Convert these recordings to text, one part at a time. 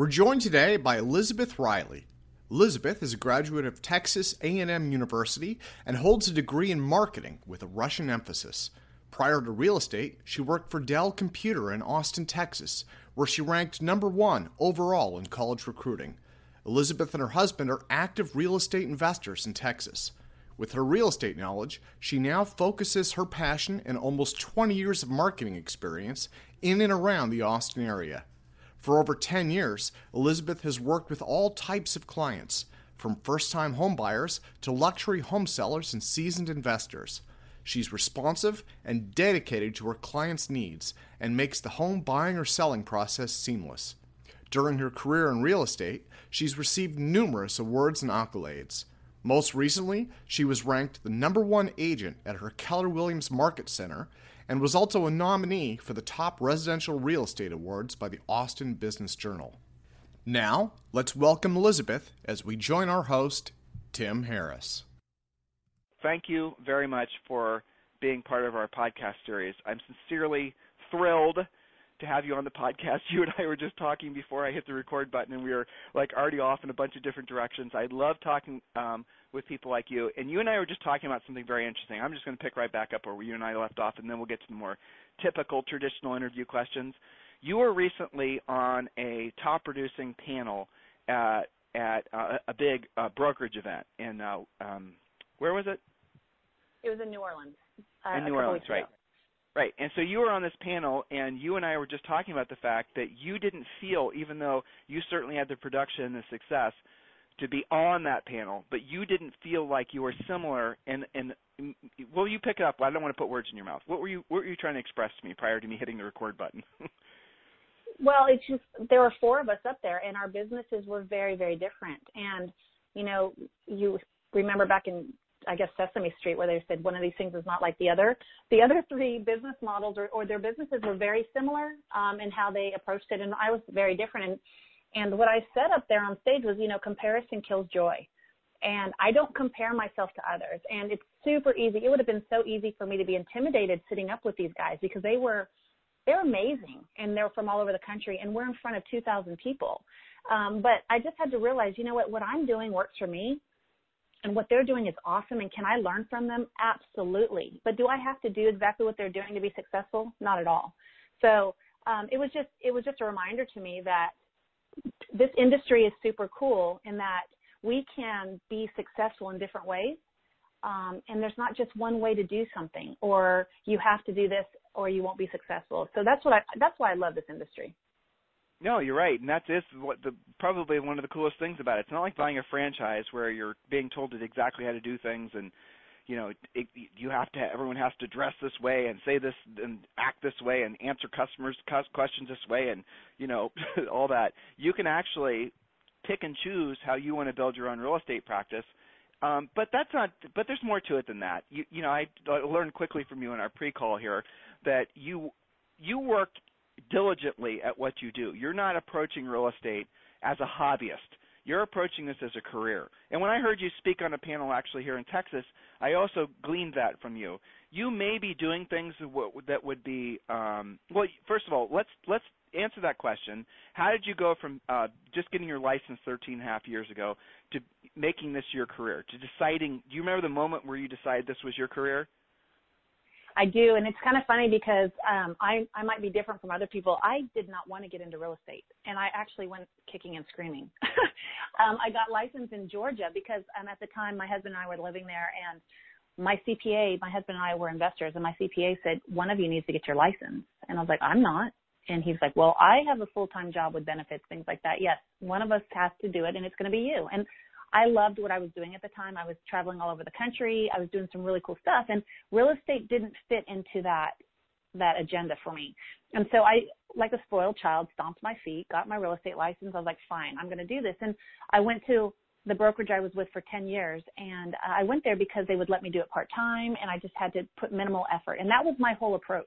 We're joined today by Elizabeth Riley. Elizabeth is a graduate of Texas A&M University and holds a degree in marketing with a Russian emphasis. Prior to real estate, she worked for Dell Computer in Austin, Texas, where she ranked number one overall in college recruiting. Elizabeth and her husband are active real estate investors in Texas. With her real estate knowledge, she now focuses her passion and almost 20 years of marketing experience in and around the Austin area. For over 10 years, Elizabeth has worked with all types of clients, from first time homebuyers to luxury home sellers and seasoned investors. She's responsive and dedicated to her clients' needs and makes the home buying or selling process seamless. During her career in real estate, she's received numerous awards and accolades. Most recently, she was ranked the number one agent at her Keller Williams Market Center and was also a nominee for the top residential real estate awards by the Austin Business Journal. Now, let's welcome Elizabeth as we join our host, Tim Harris. Thank you very much for being part of our podcast series. I'm sincerely thrilled to have you on the podcast. You and I were just talking before I hit the record button, and we were like already off in a bunch of different directions. I love talking um, with people like you. And you and I were just talking about something very interesting. I'm just going to pick right back up where you and I left off, and then we'll get to the more typical traditional interview questions. You were recently on a top producing panel at at uh, a big uh, brokerage event in uh, um, where was it? It was in New Orleans. Uh, in New Orleans, right? Right. And so you were on this panel, and you and I were just talking about the fact that you didn't feel, even though you certainly had the production and the success, to be on that panel, but you didn't feel like you were similar. And and will you pick it up? I don't want to put words in your mouth. What were you What were you trying to express to me prior to me hitting the record button? well, it's just there were four of us up there, and our businesses were very very different. And you know, you remember back in I guess Sesame Street where they said one of these things is not like the other. The other three business models or, or their businesses were very similar um, in how they approached it, and I was very different. And and what I said up there on stage was, you know, comparison kills joy. And I don't compare myself to others. And it's super easy. It would have been so easy for me to be intimidated sitting up with these guys because they were they're amazing and they're from all over the country and we're in front of 2,000 people. Um, but I just had to realize, you know what, what I'm doing works for me and what they're doing is awesome and can I learn from them? Absolutely. But do I have to do exactly what they're doing to be successful? Not at all. So um, it was just it was just a reminder to me that this industry is super cool in that we can be successful in different ways. Um, and there's not just one way to do something, or you have to do this, or you won't be successful. So that's what I. That's why I love this industry. No, you're right, and that's what the probably one of the coolest things about it. It's not like buying a franchise where you're being told exactly how to do things and you know it, you have to everyone has to dress this way and say this and act this way and answer customers questions this way and you know all that you can actually pick and choose how you want to build your own real estate practice um, but that's not but there's more to it than that you you know I, I learned quickly from you in our pre-call here that you you work diligently at what you do you're not approaching real estate as a hobbyist you're approaching this as a career. And when I heard you speak on a panel actually here in Texas, I also gleaned that from you. You may be doing things that would be um, well. First of all, let's let's answer that question. How did you go from uh, just getting your license 13 and a half years ago to making this your career? To deciding? Do you remember the moment where you decided this was your career? I do, and it's kind of funny because um, I I might be different from other people. I did not want to get into real estate, and I actually went kicking and screaming. um, I got licensed in Georgia because um, at the time my husband and I were living there, and my CPA, my husband and I were investors, and my CPA said one of you needs to get your license, and I was like, I'm not. And he's like, well, I have a full time job with benefits, things like that. Yes, one of us has to do it, and it's going to be you. And I loved what I was doing at the time. I was traveling all over the country. I was doing some really cool stuff and real estate didn't fit into that that agenda for me. And so I, like a spoiled child, stomped my feet, got my real estate license. I was like, fine, I'm going to do this. And I went to the brokerage I was with for 10 years. And I went there because they would let me do it part time and I just had to put minimal effort. And that was my whole approach.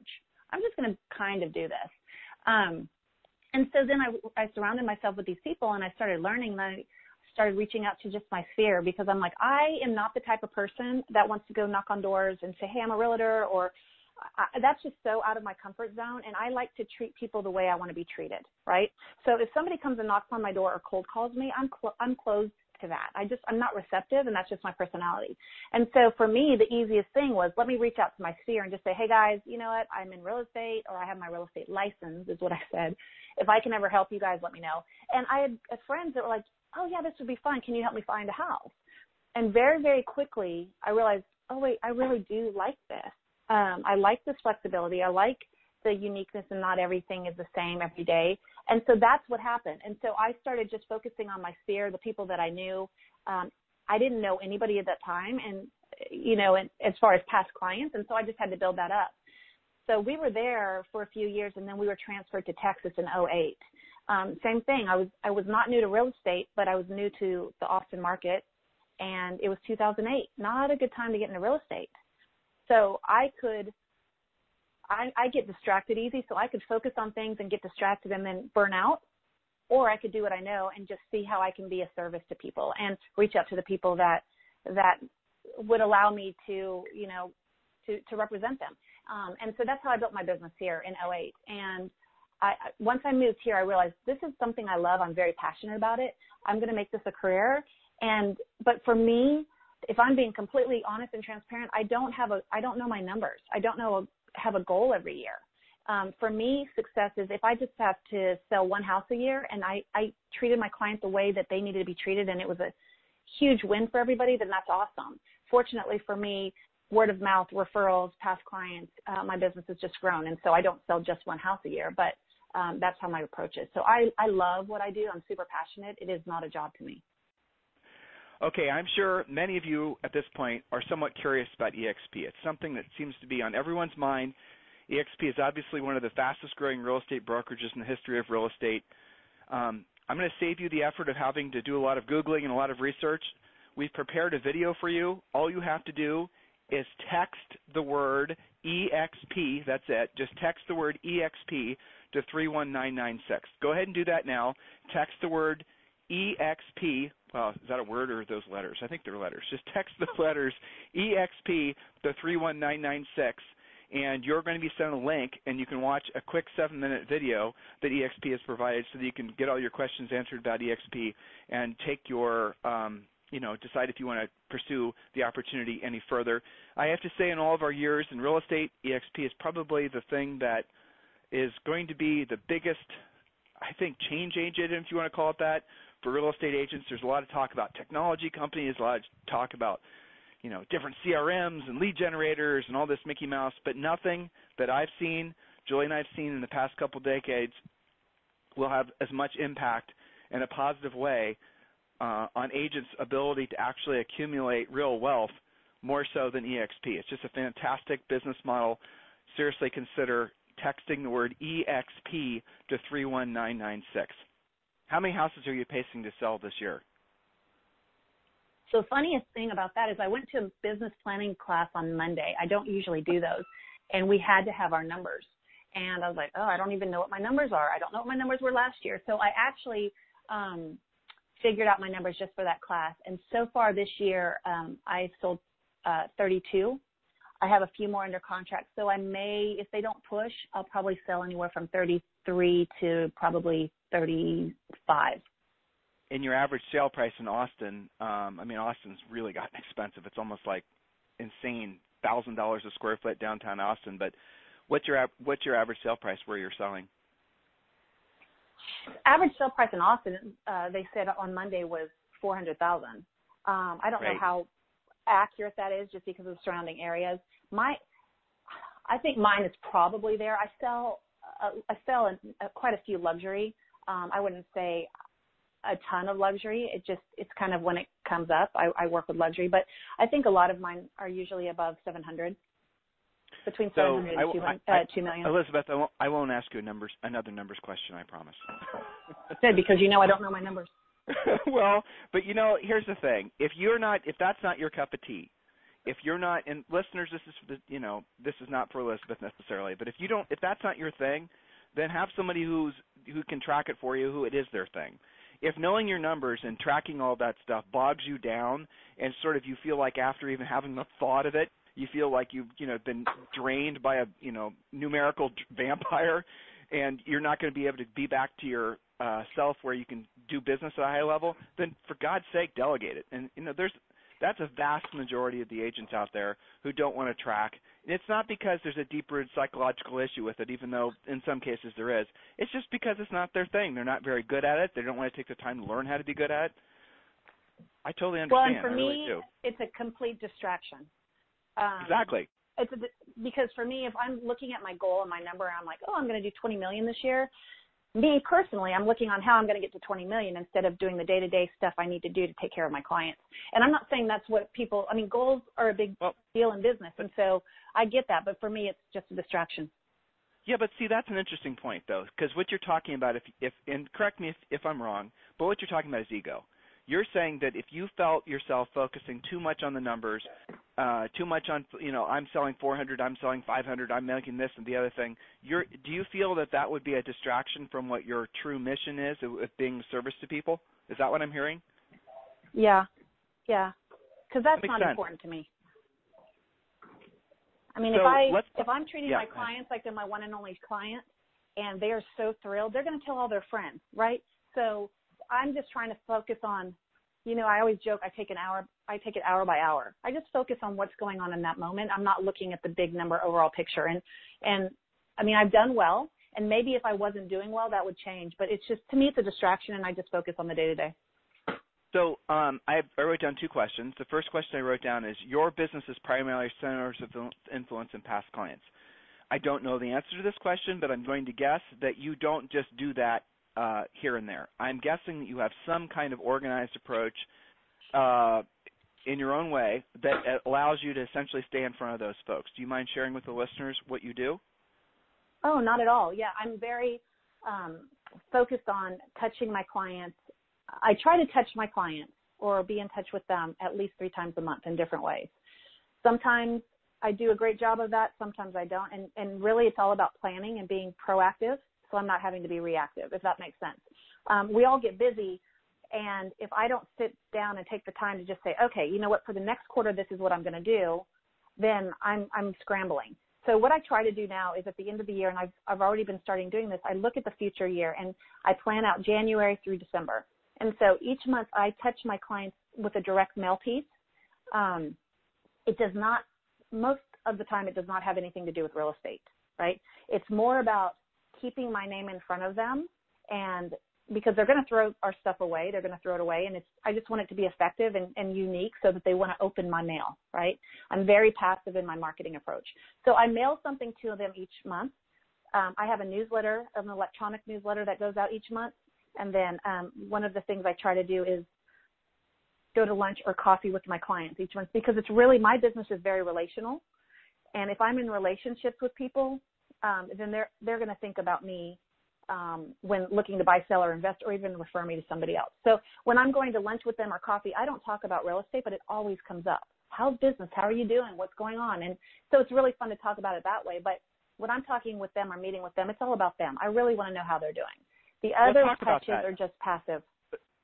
I'm just going to kind of do this. Um, and so then I, I surrounded myself with these people and I started learning I started reaching out to just my sphere because I'm like, I am not the type of person that wants to go knock on doors and say, Hey, I'm a realtor or I, that's just so out of my comfort zone and I like to treat people the way I want to be treated, right? So if somebody comes and knocks on my door or cold calls me, I'm cl- I'm closed to that. I just I'm not receptive and that's just my personality. And so for me the easiest thing was let me reach out to my sphere and just say, "Hey guys, you know what? I'm in real estate or I have my real estate license," is what I said. If I can ever help you guys, let me know. And I had uh, friends that were like, "Oh yeah, this would be fun. Can you help me find a house?" And very very quickly I realized, "Oh wait, I really do like this. Um I like this flexibility. I like the uniqueness and not everything is the same every day. And so that's what happened. And so I started just focusing on my sphere, the people that I knew. Um, I didn't know anybody at that time, and you know, and, as far as past clients, and so I just had to build that up. So we were there for a few years, and then we were transferred to Texas in 08. Um, same thing. I was I was not new to real estate, but I was new to the Austin market, and it was 2008. Not a good time to get into real estate. So I could I, I get distracted easy, so I could focus on things and get distracted and then burn out. Or I could do what I know and just see how I can be a service to people and reach out to the people that that would allow me to, you know, to to represent them. Um, and so that's how I built my business here in 08. And I, once I moved here, I realized this is something I love. I'm very passionate about it. I'm going to make this a career. And but for me, if I'm being completely honest and transparent, I don't have a I don't know my numbers. I don't know have a goal every year. Um, for me, success is if I just have to sell one house a year and I, I treated my client the way that they needed to be treated and it was a huge win for everybody, then that's awesome. Fortunately for me, word of mouth, referrals, past clients, uh, my business has just grown. And so I don't sell just one house a year, but um, that's how my approach is. So I, I love what I do. I'm super passionate. It is not a job to me. Okay, I'm sure many of you at this point are somewhat curious about EXP. It's something that seems to be on everyone's mind. EXP is obviously one of the fastest growing real estate brokerages in the history of real estate. Um, I'm going to save you the effort of having to do a lot of Googling and a lot of research. We've prepared a video for you. All you have to do is text the word EXP, that's it. Just text the word EXP to 31996. Go ahead and do that now. Text the word EXP well, is that a word or those letters? I think they're letters. Just text the letters EXP to 31996 and you're going to be sent a link and you can watch a quick seven minute video that EXP has provided so that you can get all your questions answered about EXP and take your um, you know, decide if you want to pursue the opportunity any further. I have to say in all of our years in real estate, EXP is probably the thing that is going to be the biggest I think change agent if you want to call it that for real estate agents, there's a lot of talk about technology companies, a lot of talk about you know different CRMs and lead generators and all this Mickey Mouse, but nothing that I've seen, Julie and I've seen in the past couple decades, will have as much impact in a positive way uh, on agents' ability to actually accumulate real wealth more so than EXP. It's just a fantastic business model. Seriously consider texting the word EXP to 31996. How many houses are you pacing to sell this year? So the funniest thing about that is I went to a business planning class on Monday. I don't usually do those. And we had to have our numbers. And I was like, oh, I don't even know what my numbers are. I don't know what my numbers were last year. So I actually um, figured out my numbers just for that class. And so far this year, um, I sold uh, 32. I have a few more under contract. So I may, if they don't push, I'll probably sell anywhere from 33 to probably 35. In your average sale price in Austin, um, I mean, Austin's really gotten expensive. It's almost like insane, thousand dollars a square foot downtown Austin. But what's your what's your average sale price where you're selling? Average sale price in Austin, uh, they said on Monday was four hundred thousand. Um, I don't right. know how accurate that is, just because of the surrounding areas. My, I think mine is probably there. I sell, uh, I sell in, uh, quite a few luxury um, I wouldn't say a ton of luxury. It just it's kind of when it comes up. I, I work with luxury, but I think a lot of mine are usually above 700. between So, 700 I and 200 I- uh, 2 million. Elizabeth, I won't, I won't ask you a numbers another numbers question. I promise. Good, because you know I don't know my numbers. well, but you know, here's the thing: if you're not, if that's not your cup of tea, if you're not, and listeners, this is for the, you know, this is not for Elizabeth necessarily, but if you don't, if that's not your thing, then have somebody who's who can track it for you, who it is their thing. If knowing your numbers and tracking all that stuff bogs you down, and sort of you feel like after even having the thought of it, you feel like you've you know been drained by a you know numerical vampire, and you're not going to be able to be back to your uh, self where you can do business at a high level, then for God's sake, delegate it. And you know, there's that's a vast majority of the agents out there who don't want to track. And it's not because there's a deeper psychological issue with it, even though in some cases there is. It's just because it's not their thing. They're not very good at it. They don't want to take the time to learn how to be good at it. I totally Well, understand. and for me, do. it's a complete distraction. Um, Exactly. It's a, because for me, if I'm looking at my goal and my number, and I'm like, oh, I'm going to do 20 million this year. Me personally, I'm looking on how I'm going to get to 20 million instead of doing the day-to-day stuff I need to do to take care of my clients. And I'm not saying that's what people. I mean, goals are a big Well, deal in business, and so I get that. But for me, it's just a distraction. Yeah, but see, that's an interesting point, though, because what you're talking about, if, if, and correct me if, if I'm wrong, but what you're talking about is ego. You're saying that if you felt yourself focusing too much on the numbers, uh, too much on, you know, I'm selling 400, I'm selling 500, I'm making this and the other thing. You're, do you feel that that would be a distraction from what your true mission is, of, being service to people? Is that what I'm hearing? Yeah, yeah, because that's Makes not sense. important to me. I mean, So if I if I'm treating yeah, my clients like they're my one and only client, and they are so thrilled, they're going to tell all their friends, right? So I'm just trying to focus on, you know, I always joke I take an hour, I take it hour by hour. I just focus on what's going on in that moment. I'm not looking at the big number overall picture, and and I mean I've done well, and maybe if I wasn't doing well that would change, but it's just to me it's a distraction, and I just focus on the day to day. So um, I, I wrote down two questions. The first question I wrote down is your business is primarily centers of influence and past clients. I don't know the answer to this question, but I'm going to guess that you don't just do that uh, here and there. I'm guessing that you have some kind of organized approach uh, in your own way that allows you to essentially stay in front of those folks. Do you mind sharing with the listeners what you do? Oh, not at all. Yeah, I'm very um, focused on touching my clients. I try to touch my clients or be in touch with them at least three times a month in different ways. Sometimes I do a great job of that. Sometimes I don't. And, and really it's all about planning and being proactive. So I'm not having to be reactive, if that makes sense. Um, we all get busy. And if I don't sit down and take the time to just say, okay, you know what, for the next quarter, this is what I'm going to do, then I'm, I'm scrambling. So what I try to do now is at the end of the year, and I've, I've already been starting doing this, I look at the future year and I plan out January through December. And so each month I touch my clients with a direct mail piece. Um, it does not, most of the time, it does not have anything to do with real estate, right? It's more about keeping my name in front of them and because they're going to throw our stuff away, they're going to throw it away. And it's, I just want it to be effective and, and unique so that they want to open my mail, right? I'm very passive in my marketing approach. So I mail something to them each month. Um, I have a newsletter, an electronic newsletter that goes out each month. And then um, one of the things I try to do is go to lunch or coffee with my clients each month because it's really my business is very relational. And if I'm in relationships with people, um, then they're they're going to think about me um, when looking to buy, sell, or invest, or even refer me to somebody else. So when I'm going to lunch with them or coffee, I don't talk about real estate, but it always comes up. How's business? How are you doing? What's going on? And so it's really fun to talk about it that way. But when I'm talking with them or meeting with them, it's all about them. I really want to know how they're doing. The other about touches are just passive.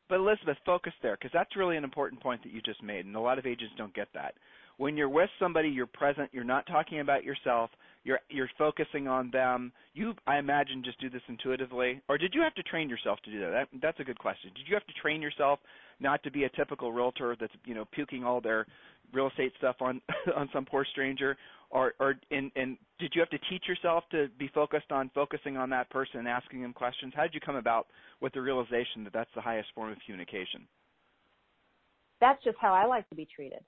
But Elizabeth, focus there because that's really an important point that you just made, and a lot of agents don't get that. When you're with somebody, you're present. You're not talking about yourself. You're you're focusing on them. You, I imagine, just do this intuitively, or did you have to train yourself to do that? that? That's a good question. Did you have to train yourself not to be a typical realtor that's you know puking all their real estate stuff on on some poor stranger, or or and and did you have to teach yourself to be focused on focusing on that person and asking them questions? How did you come about with the realization that that's the highest form of communication? That's just how I like to be treated.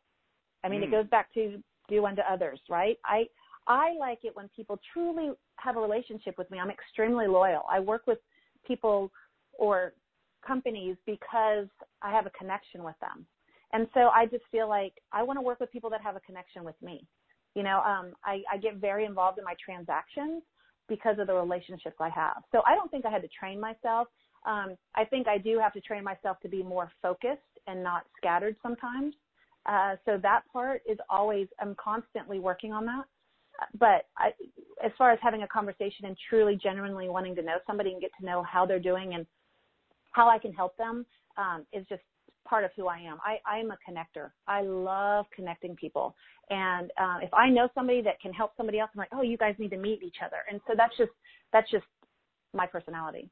I mean, Mm. it goes back to do unto others, right? I I like it when people truly have a relationship with me. I'm extremely loyal. I work with people or companies because I have a connection with them. And so I just feel like I want to work with people that have a connection with me. You know, um, I, I get very involved in my transactions because of the relationships I have. So I don't think I had to train myself. Um, I think I do have to train myself to be more focused and not scattered sometimes. Uh, so that part is always, I'm constantly working on that. But I, as far as having a conversation and truly genuinely wanting to know somebody and get to know how they're doing and how I can help them um, is just part of who I am. I, I am a connector. I love connecting people. And uh, if I know somebody that can help somebody else, I'm like, oh, you guys need to meet each other. And so that's just that's just my personality.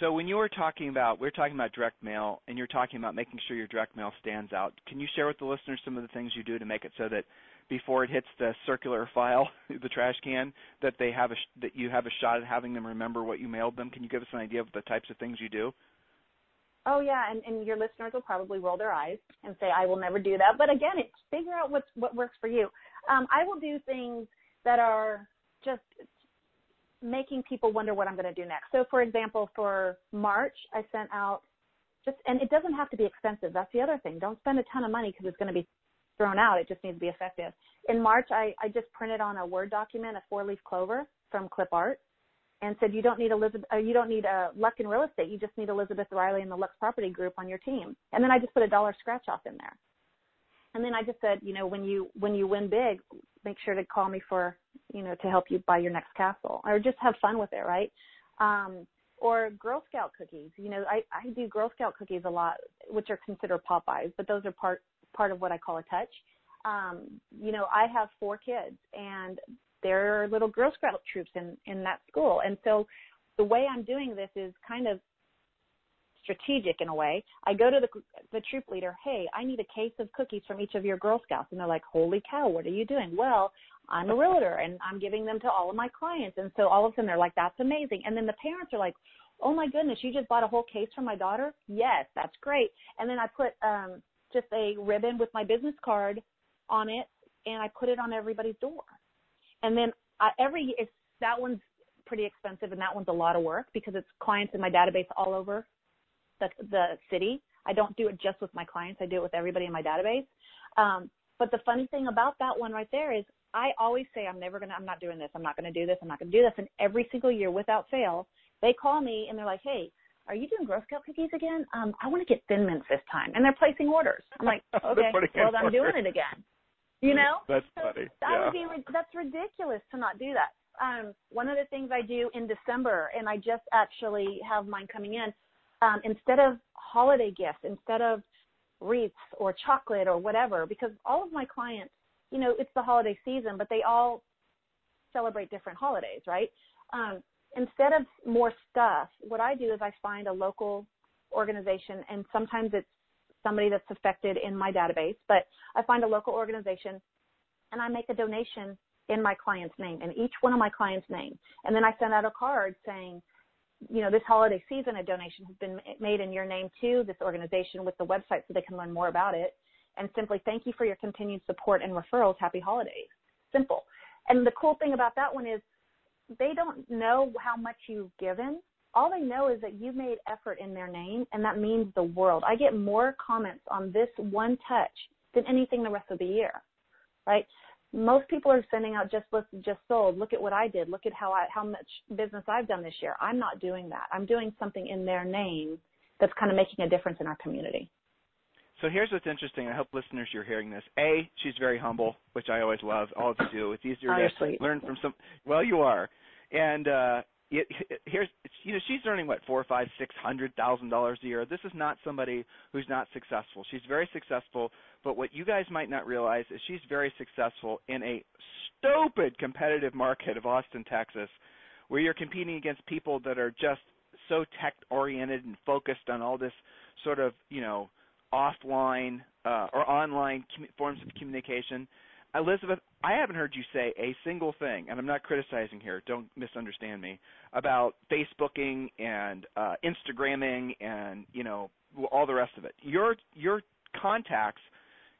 So when you were talking about, we are talking about direct mail, and you're talking about making sure your direct mail stands out. Can you share with the listeners some of the things you do to make it so that before it hits the circular file, the trash can, that they have a that you have a shot at having them remember what you mailed them? Can you give us an idea of the types of things you do? Oh yeah, and, and your listeners will probably roll their eyes and say, "I will never do that." But again, it's figure out what's what works for you. Um, I will do things that are just making people wonder what I'm going to do next. So, for example, for March, I sent out just, and it doesn't have to be expensive. That's the other thing. Don't spend a ton of money because it's going to be thrown out. It just needs to be effective. In March, I, I just printed on a Word document a four-leaf clover from Clip Art and said you don't need Elizabeth, uh, you don't need uh, Luck in Real Estate. You just need Elizabeth Riley and the Lux Property Group on your team. And then I just put a dollar scratch off in there. And then I just said, you know, when you when you win big, make sure to call me for, you know, to help you buy your next castle, or just have fun with it, right? Um, or Girl Scout cookies. You know, I I do Girl Scout cookies a lot, which are considered pop-bys, but those are part part of what I call a touch. Um, you know, I have four kids, and there are little Girl Scout troops in in that school, and so the way I'm doing this is kind of strategic in a way. I go to the the troop leader, "Hey, I need a case of cookies from each of your Girl Scouts." And they're like, "Holy cow, what are you doing?" Well, I'm a realtor and I'm giving them to all of my clients. And so all of a sudden they're like, "That's amazing." And then the parents are like, "Oh my goodness, you just bought a whole case for my daughter?" "Yes, that's great." And then I put um just a ribbon with my business card on it and I put it on everybody's door. And then I, every if that one's pretty expensive and that one's a lot of work because it's clients in my database all over the, the city. I don't do it just with my clients. I do it with everybody in my database. Um, but the funny thing about that one right there is I always say I'm never gonna, I'm not doing this. I'm not gonna do this. I'm not gonna do this. And every single year, without fail, they call me and they're like, "Hey, are you doing Girl Scout cookies again? Um, I want to get Thin Mints this time." And they're placing orders. I'm like, "Okay, well, I'm doing it again." You know? That's funny. That yeah. would be that's ridiculous to not do that. Um, one of the things I do in December, and I just actually have mine coming in um, instead of holiday gifts, instead of wreaths or chocolate or whatever, because all of my clients, you know, it's the holiday season, but they all celebrate different holidays, right? Um, instead of more stuff, what I do is I find a local organization, and sometimes it's somebody that's affected in my database, but I find a local organization and I make a donation in my client's name, in each one of my clients' name. And then I send out a card saying, you know, this holiday season, a donation has been made in your name to this organization with the website so they can learn more about it. And simply thank you for your continued support and referrals. Happy holidays. Simple. And the cool thing about that one is they don't know how much you've given. All they know is that you made effort in their name, and that means the world. I get more comments on this one touch than anything the rest of the year, right? Most people are sending out just list just sold. Look at what I did. Look at how I how much business I've done this year. I'm not doing that. I'm doing something in their name that's kind of making a difference in our community. So here's what's interesting. I hope listeners you're hearing this. A, she's very humble, which I always love. All of you do. It's easier oh, to learn from some. Well, you are, and uh, here's you know she's earning what four, five, six hundred thousand dollars a year. This is not somebody who's not successful. She's very successful, but what you guys might not realize is she's very successful in a stupid competitive market of Austin, Texas, where you're competing against people that are just so tech oriented and focused on all this sort of you know offline uh, or online com- forms of communication Elizabeth, I haven't heard you say a single thing, and I'm not criticizing here. Don't misunderstand me about Facebooking and uh, Instagramming and you know all the rest of it. Your your contacts,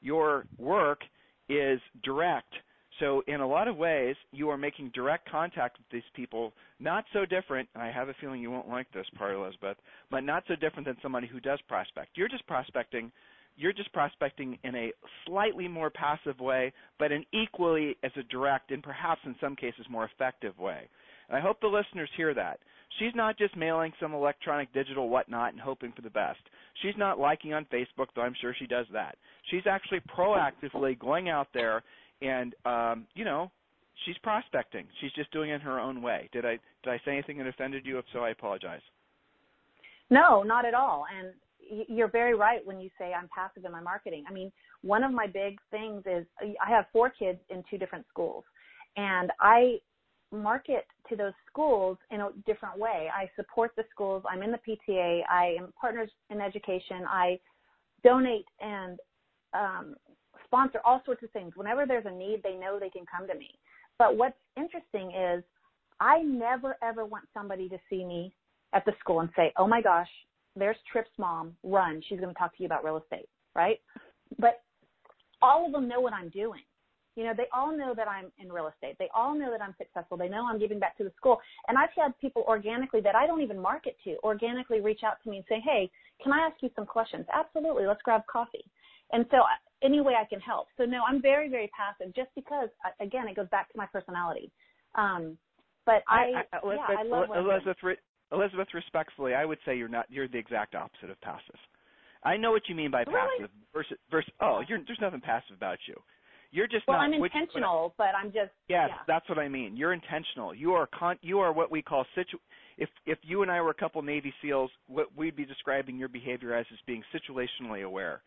your work is direct. So in a lot of ways, you are making direct contact with these people. Not so different. I have a feeling you won't like this part, Elizabeth, but not so different than somebody who does prospect. You're just prospecting you're just prospecting in a slightly more passive way, but an equally as a direct and perhaps in some cases more effective way. And I hope the listeners hear that. She's not just mailing some electronic digital whatnot and hoping for the best. She's not liking on Facebook, though I'm sure she does that. She's actually proactively going out there and um, you know, she's prospecting. She's just doing it in her own way. Did I did I say anything that offended you? If so, I apologize. No, not at all. And you're very right when you say I'm passive in my marketing. I mean, one of my big things is I have four kids in two different schools, and I market to those schools in a different way. I support the schools. I'm in the PTA. I am partners in education. I donate and um, sponsor all sorts of things. Whenever there's a need, they know they can come to me. But what's interesting is I never ever want somebody to see me at the school and say, "Oh my gosh, there's Tripp's mom. Run. She's going to talk to you about real estate." Right? But all of them know what I'm doing. You know, they all know that I'm in real estate. They all know that I'm successful. They know I'm giving back to the school. And I've had people organically that I don't even market to organically reach out to me and say, "Hey, can I ask you some questions?" Absolutely. Let's grab coffee. And so any way I can help. So no, I'm very, very passive just because, again, it goes back to my personality. Um, but I, I, I Elizabeth, yeah, I love Elizabeth, Elizabeth, respectfully, I would say you're not. You're the exact opposite of passive. I know what you mean by really? passive versus versus. Oh, you're, there's nothing passive about you. You're just well, not. I'm intentional, which, but I'm just. Yes, yeah. that's what I mean. You're intentional. You are con. You are what we call situ. If if you and I were a couple Navy SEALs, what we'd be describing your behavior as is being situationally aware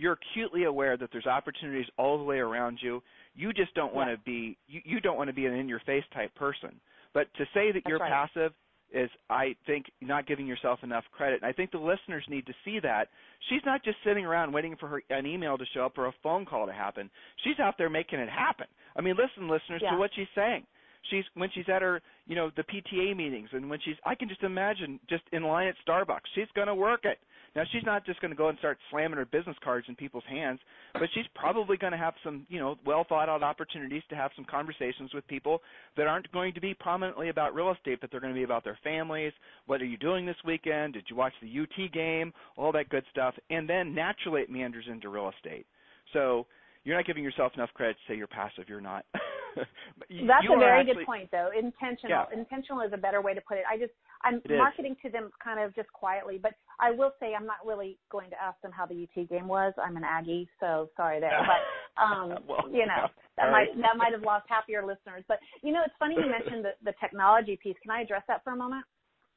you're acutely aware that there's opportunities all the way around you. You just don't want to be you, you don't want to be an in your face type person. But to say that That's you're right. passive is I think not giving yourself enough credit. And I think the listeners need to see that. She's not just sitting around waiting for her an email to show up or a phone call to happen. She's out there making it happen. I mean, listen listeners yeah. to what she's saying. She's when she's at her, you know, the PTA meetings and when she's I can just imagine just in line at Starbucks. She's going to work it. Now she's not just going to go and start slamming her business cards in people's hands, but she's probably going to have some, you know, well thought out opportunities to have some conversations with people that aren't going to be prominently about real estate, but they're going to be about their families. What are you doing this weekend? Did you watch the UT game? All that good stuff, and then naturally it meanders into real estate. So you're not giving yourself enough credit to say you're passive. You're not. That's you a very actually, good point, though. Intentional. Yeah. Intentional is a better way to put it. I just I'm marketing to them kind of just quietly, but I will say I'm not really going to ask them how the UT game was. I'm an Aggie, so sorry there. But um, well, you know that right. might that might have lost half your listeners. But you know, it's funny you mentioned the, the technology piece. Can I address that for a moment?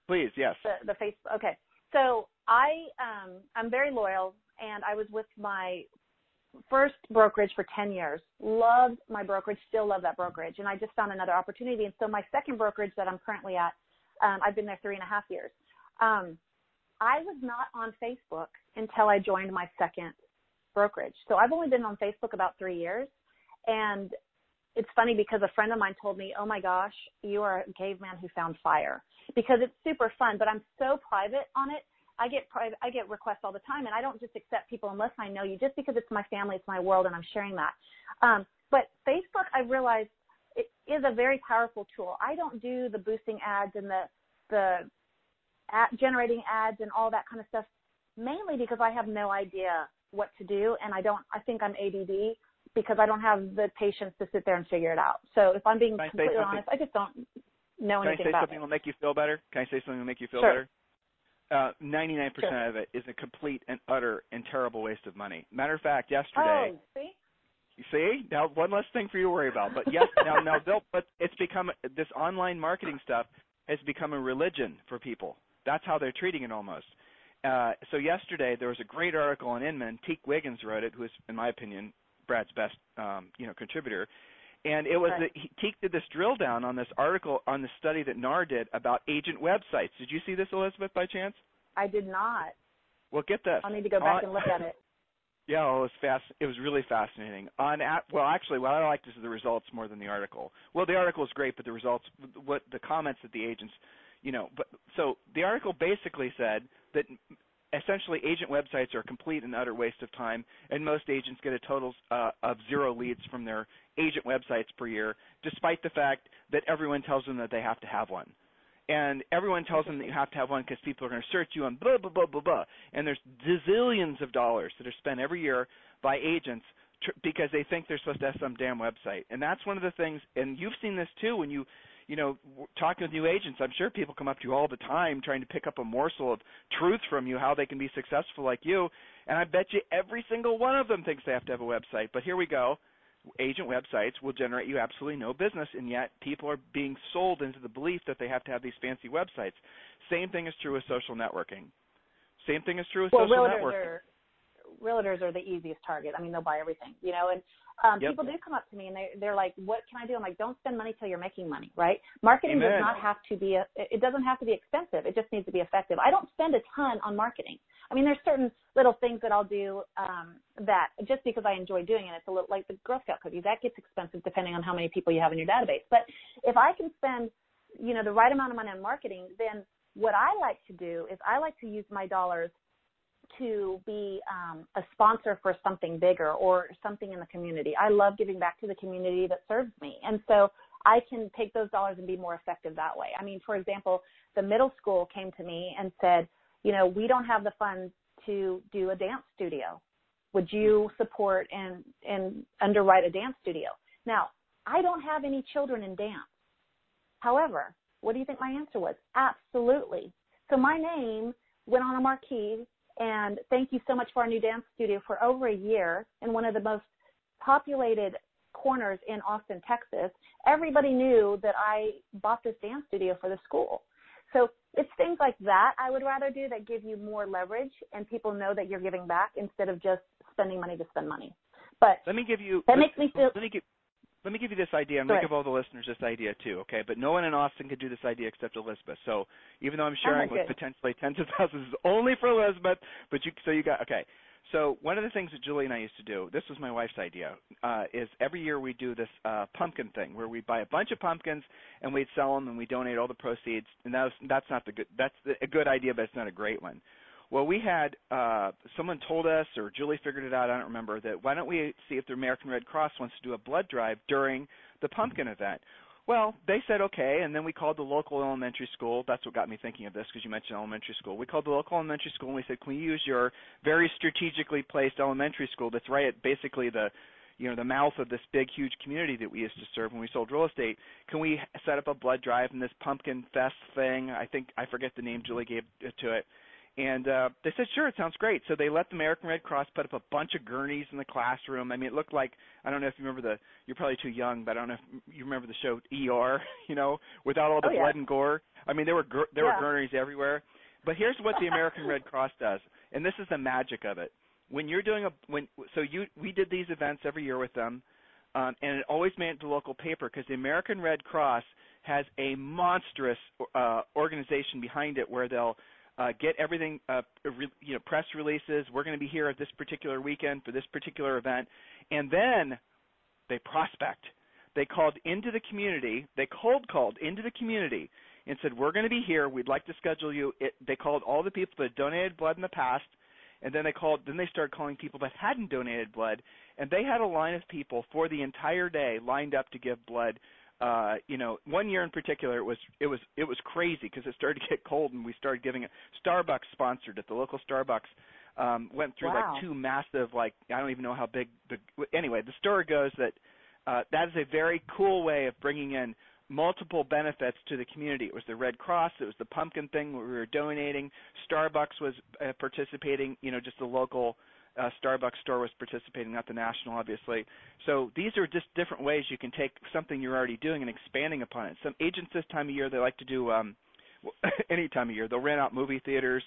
Please, yes. The the Facebook. Okay, so I um I'm very loyal, and I was with my first brokerage for 10 years. Loved my brokerage, still love that brokerage. And I just found another opportunity. And so my second brokerage that I'm currently at, um, I've been there three and a half years. Um, I was not on Facebook until I joined my second brokerage. So I've only been on Facebook about three years. And it's funny because a friend of mine told me, "Oh my gosh, you are a caveman who found fire." Because it's super fun, but I'm so private on it I get private, I get requests all the time, and I don't just accept people unless I know you. Just because it's my family, it's my world, and I'm sharing that. Um, but Facebook, I realized it is a very powerful tool. I don't do the boosting ads and the the ad, generating ads and all that kind of stuff, mainly because I have no idea what to do, and I don't. I think I'm ADD because I don't have the patience to sit there and figure it out. So if I'm being completely honest, I just don't know Can anything about it. Can I say something that'll make you feel better? Can I say something that'll make you feel Sure. better? Uh, 99% Sure. of it is a complete and utter and terrible waste of money. Matter of fact, yesterday, Oh, see? you see, now one less thing for you to worry about. But yes, now now they'll, but it's become this online marketing stuff has become a religion for people. That's how they're treating it almost. Uh, so yesterday there was a great article on Inman. Teke Wiggins wrote it, who is, in my opinion, Brad's best um, you know contributor. And it was Right. that he, Teke did this drill down on this article on the study that NAR did about agent websites. Did you see this, Elizabeth, by chance? I did not. Well, get this. I'll need to go back On- and look at it. Yeah, well, it was fast. It was really fascinating. On at, well, actually, what I liked is the results more than the article. Well, the article is great, but the results, what the comments that the agents, you know, but so the article basically said that essentially agent websites are a complete and utter waste of time, and most agents get a total uh, of zero leads from their agent websites per year, despite the fact that everyone tells them that they have to have one. and everyone tells them that you have to have one because people are going to search you on blah blah blah blah blah. And there's zillions of dollars that are spent every year by agents tr- because they think they're supposed to have some damn website. And that's one of the things. And you've seen this too when you, you know, talking with new agents. I'm sure people come up to you all the time trying to pick up a morsel of truth from you how they can be successful like you. And I bet you every single one of them thinks they have to have a website. But here we go agent websites will generate you absolutely no business, and yet people are being sold into the belief that they have to have these fancy websites. Same thing is true with social networking. Same thing is true with well, social networking. Are, realtors are the easiest target. I mean, they'll buy everything, you know. And um, yep. people do come up to me and they they're like, "What can I do?" I'm like, "Don't spend money till you're making money, right? Marketing Amen. does not have to be a. It doesn't have to be expensive. It just needs to be effective. I don't spend a ton on marketing. I mean, there's certain little things that I'll do um, that just because I enjoy doing it. It's a little like the Girl Scout cookie. That gets expensive depending on how many people you have in your database. But if I can spend, you know, the right amount of money on marketing, then what I like to do is I like to use my dollars to be um, a sponsor for something bigger or something in the community. I love giving back to the community that serves me. And so I can take those dollars and be more effective that way. I mean, for example, the middle school came to me and said, you know, we don't have the funds to do a dance studio. Would you support and, and underwrite a dance studio? Now, I don't have any children in dance. However, what do you think my answer was? Absolutely. So my name went on a marquee and thank you so much for our new dance studio for over a year in one of the most populated corners in Austin, Texas. Everybody knew that I bought this dance studio for the school. So it's things like that I would rather do that give you more leverage and people know that you're giving back instead of just spending money to spend money. But let me give you that makes me feel let me give let me give you this idea. I'm going give all the listeners this idea too, okay? But no one in Austin could do this idea except Elizabeth. So even though I'm sharing oh, with potentially tens of thousands, it's only for Elizabeth. But you, so you got okay. So one of the things that Julie and I used to do, this was my wife's idea, uh, is every year we do this uh, pumpkin thing where we buy a bunch of pumpkins and we'd sell them and we donate all the proceeds. And that's that's not the good that's the, a good idea, but it's not a great one. Well, we had uh, someone told us, or Julie figured it out. I don't remember that. Why don't we see if the American Red Cross wants to do a blood drive during the pumpkin event? Well, they said okay, and then we called the local elementary school. That's what got me thinking of this because you mentioned elementary school. We called the local elementary school and we said, "Can we use your very strategically placed elementary school that's right at basically the you know the mouth of this big huge community that we used to serve when we sold real estate can we set up a blood drive and this pumpkin fest thing i think i forget the name julie gave to it and uh, they said, sure, it sounds great. So they let the American Red Cross put up a bunch of gurneys in the classroom. I mean, it looked like I don't know if you remember the. You're probably too young, but I don't know if you remember the show ER. You know, without all the oh, yeah. blood and gore. I mean, there were gur- there yeah. were gurneys everywhere. But here's what the American Red Cross does, and this is the magic of it. When you're doing a when so you we did these events every year with them, um, and it always made it to local paper because the American Red Cross has a monstrous uh, organization behind it where they'll uh, get everything, uh, re, you know, press releases. We're going to be here at this particular weekend for this particular event, and then they prospect. They called into the community. They cold called into the community and said, "We're going to be here. We'd like to schedule you." It, they called all the people that donated blood in the past, and then they called. Then they started calling people that hadn't donated blood, and they had a line of people for the entire day lined up to give blood uh, you know, one year in particular, it was it was it was crazy because it started to get cold, and we started giving it. Starbucks sponsored it. The local Starbucks um, went through wow. like two massive, like I don't even know how big. The anyway, the story goes that uh, that is a very cool way of bringing in multiple benefits to the community. It was the Red Cross, it was the pumpkin thing where we were donating. Starbucks was uh, participating, you know, just the local uh, Starbucks store was participating, not the national, obviously. So these are just different ways you can take something you're already doing and expanding upon it. Some agents this time of year they like to do um, any time of year. They'll rent out movie theaters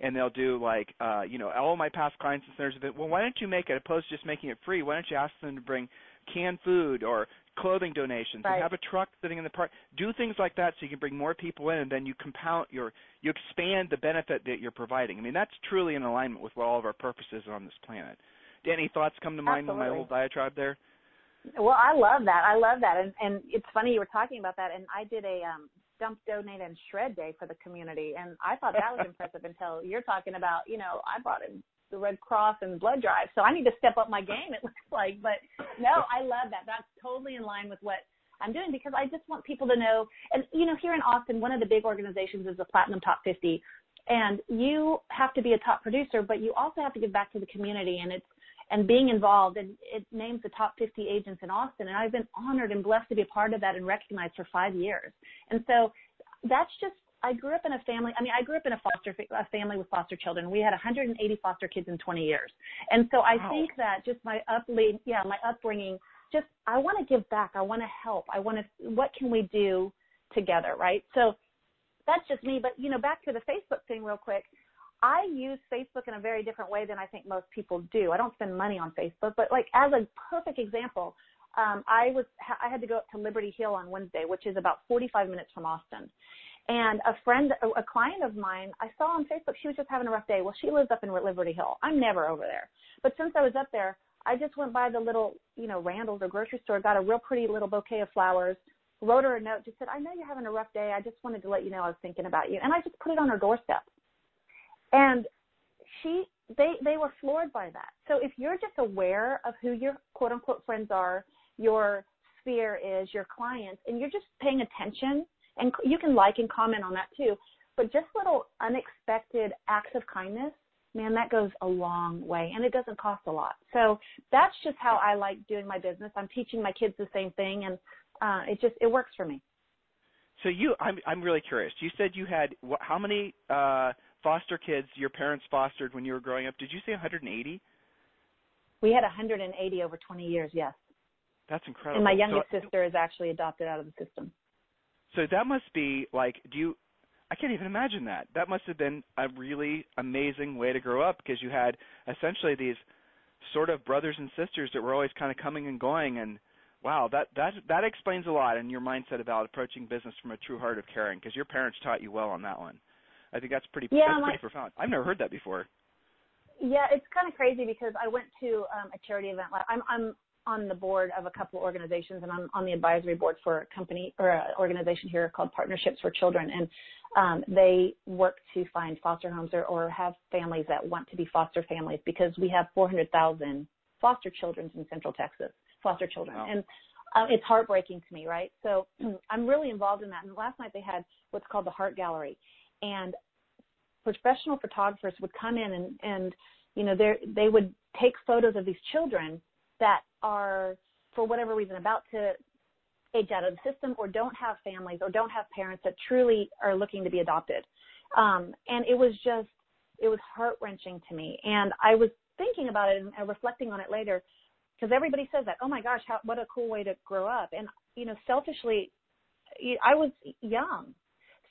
and they'll do like uh you know all my past clients and centers of it well why don't you make it opposed to just making it free why don't you ask them to bring canned food or clothing donations right. and have a truck sitting in the park. Do things like that so you can bring more people in, and then you compound your you expand the benefit that you're providing. I mean, that's truly in alignment with what all of our purposes are on this planet. Any thoughts come to mind Absolutely. in my little diatribe there? Well, I love that. I love that, and and it's funny you were talking about that. And I did a um, dump, donate, and shred day for the community, and I thought that was impressive until you're talking about. You know, I brought in the Red Cross and the blood drive. So I need to step up my game. It looks like, but no, I love that. That's totally in line with what I'm doing because I just want people to know. And you know, here in Austin, one of the big organizations is the Platinum Top 50, and you have to be a top producer, but you also have to give back to the community, and it's and being involved. And it names the top 50 agents in Austin, and I've been honored and blessed to be a part of that and recognized for five years. And so that's just I grew up in a family. I mean, I grew up in a foster a family with foster children. We had 180 foster kids in 20 years, and so I wow. think that just my uplead, yeah, my upbringing. Just I want to give back. I want to help. I want to. What can we do together, right? So that's just me. But you know, back to the Facebook thing, real quick. I use Facebook in a very different way than I think most people do. I don't spend money on Facebook, but like as a perfect example, um, I was I had to go up to Liberty Hill on Wednesday, which is about 45 minutes from Austin. And a friend, a client of mine, I saw on Facebook, she was just having a rough day. Well, she lives up in Liberty Hill. I'm never over there. But since I was up there, I just went by the little, you know, Randall's or grocery store, got a real pretty little bouquet of flowers, wrote her a note, just said, I know you're having a rough day. I just wanted to let you know I was thinking about you. And I just put it on her doorstep. And she, they, they were floored by that. So if you're just aware of who your quote unquote friends are, your sphere is, your clients, and you're just paying attention and you can like and comment on that too. But just little unexpected acts of kindness, man, that goes a long way and it doesn't cost a lot. So that's just how I like doing my business. I'm teaching my kids the same thing and uh, it just, it works for me. So you, I'm, I'm really curious. You said you had what, how many uh, foster kids your parents fostered when you were growing up? Did you say 180? We had 180 over 20 years. Yes. That's incredible. And my youngest so, sister is actually adopted out of the system. So that must be like, do you? I can't even imagine that. That must have been a really amazing way to grow up because you had essentially these sort of brothers and sisters that were always kind of coming and going and wow that that that explains a lot in your mindset about approaching business from a true heart of caring because your parents taught you well on that one i think that's pretty yeah, that's pretty profound i've never heard that before yeah it's kind of crazy because i went to um a charity event i'm i'm on the board of a couple of organizations, and I'm on the advisory board for a company or an organization here called Partnerships for Children, and um, they work to find foster homes or, or have families that want to be foster families because we have 400,000 foster children in Central Texas, foster children, wow. and uh, it's heartbreaking to me, right? So I'm really involved in that. And last night they had what's called the Heart Gallery, and professional photographers would come in and and you know they they would take photos of these children that are, for whatever reason, about to age out of the system or don't have families or don't have parents that truly are looking to be adopted. Um, and it was just, it was heart wrenching to me. And I was thinking about it and reflecting on it later because everybody says that, oh my gosh, how, what a cool way to grow up. And, you know, selfishly, I was young.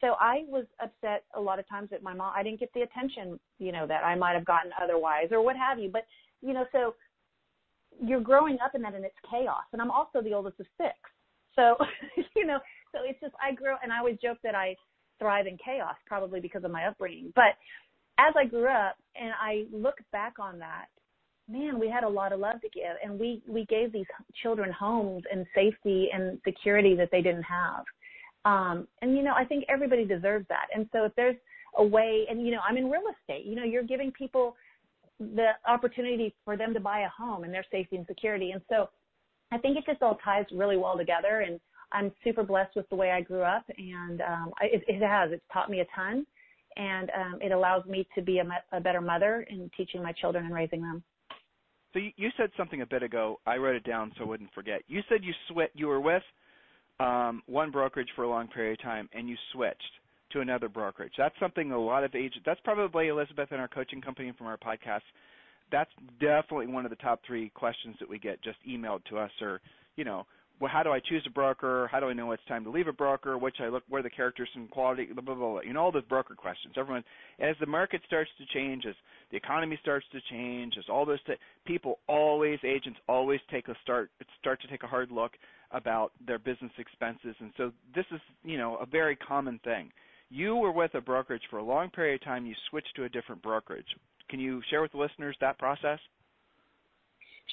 So I was upset a lot of times that my mom, I didn't get the attention, you know, that I might have gotten otherwise or what have you. But, you know, so you're growing up in that and it's chaos. And I'm also the oldest of six. So, you know, so it's just, I grew, and I always joke that I thrive in chaos probably because of my upbringing. But as I grew up and I look back on that, man, we had a lot of love to give and we, we gave these children homes and safety and security that they didn't have. Um, and you know, I think everybody deserves that. And so if there's a way, and you know, I'm in real estate, you know, you're giving people the opportunity for them to buy a home and their safety and security. And so I think it just all ties really well together. And I'm super blessed with the way I grew up, and um, I, it, it has. It's taught me a ton, and um, it allows me to be a, a better mother in teaching my children and raising them. So you, you said something a bit ago. I wrote it down so I wouldn't forget. You said you sw- you were with um, one brokerage for a long period of time, and you switched to another brokerage. That's something a lot of agents. That's probably Elizabeth and our coaching company from our podcast. That's definitely one of the top three questions that we get just emailed to us, or you know, well, how do I choose a broker? How do I know it's time to leave a broker? Which I look where the characters and quality, blah blah blah. You know all those broker questions. Everyone, as the market starts to change, as the economy starts to change, as all those th- people always agents always take a start start to take a hard look about their business expenses, and so this is you know a very common thing you were with a brokerage for a long period of time. You switched to a different brokerage. Can you share with the listeners that process?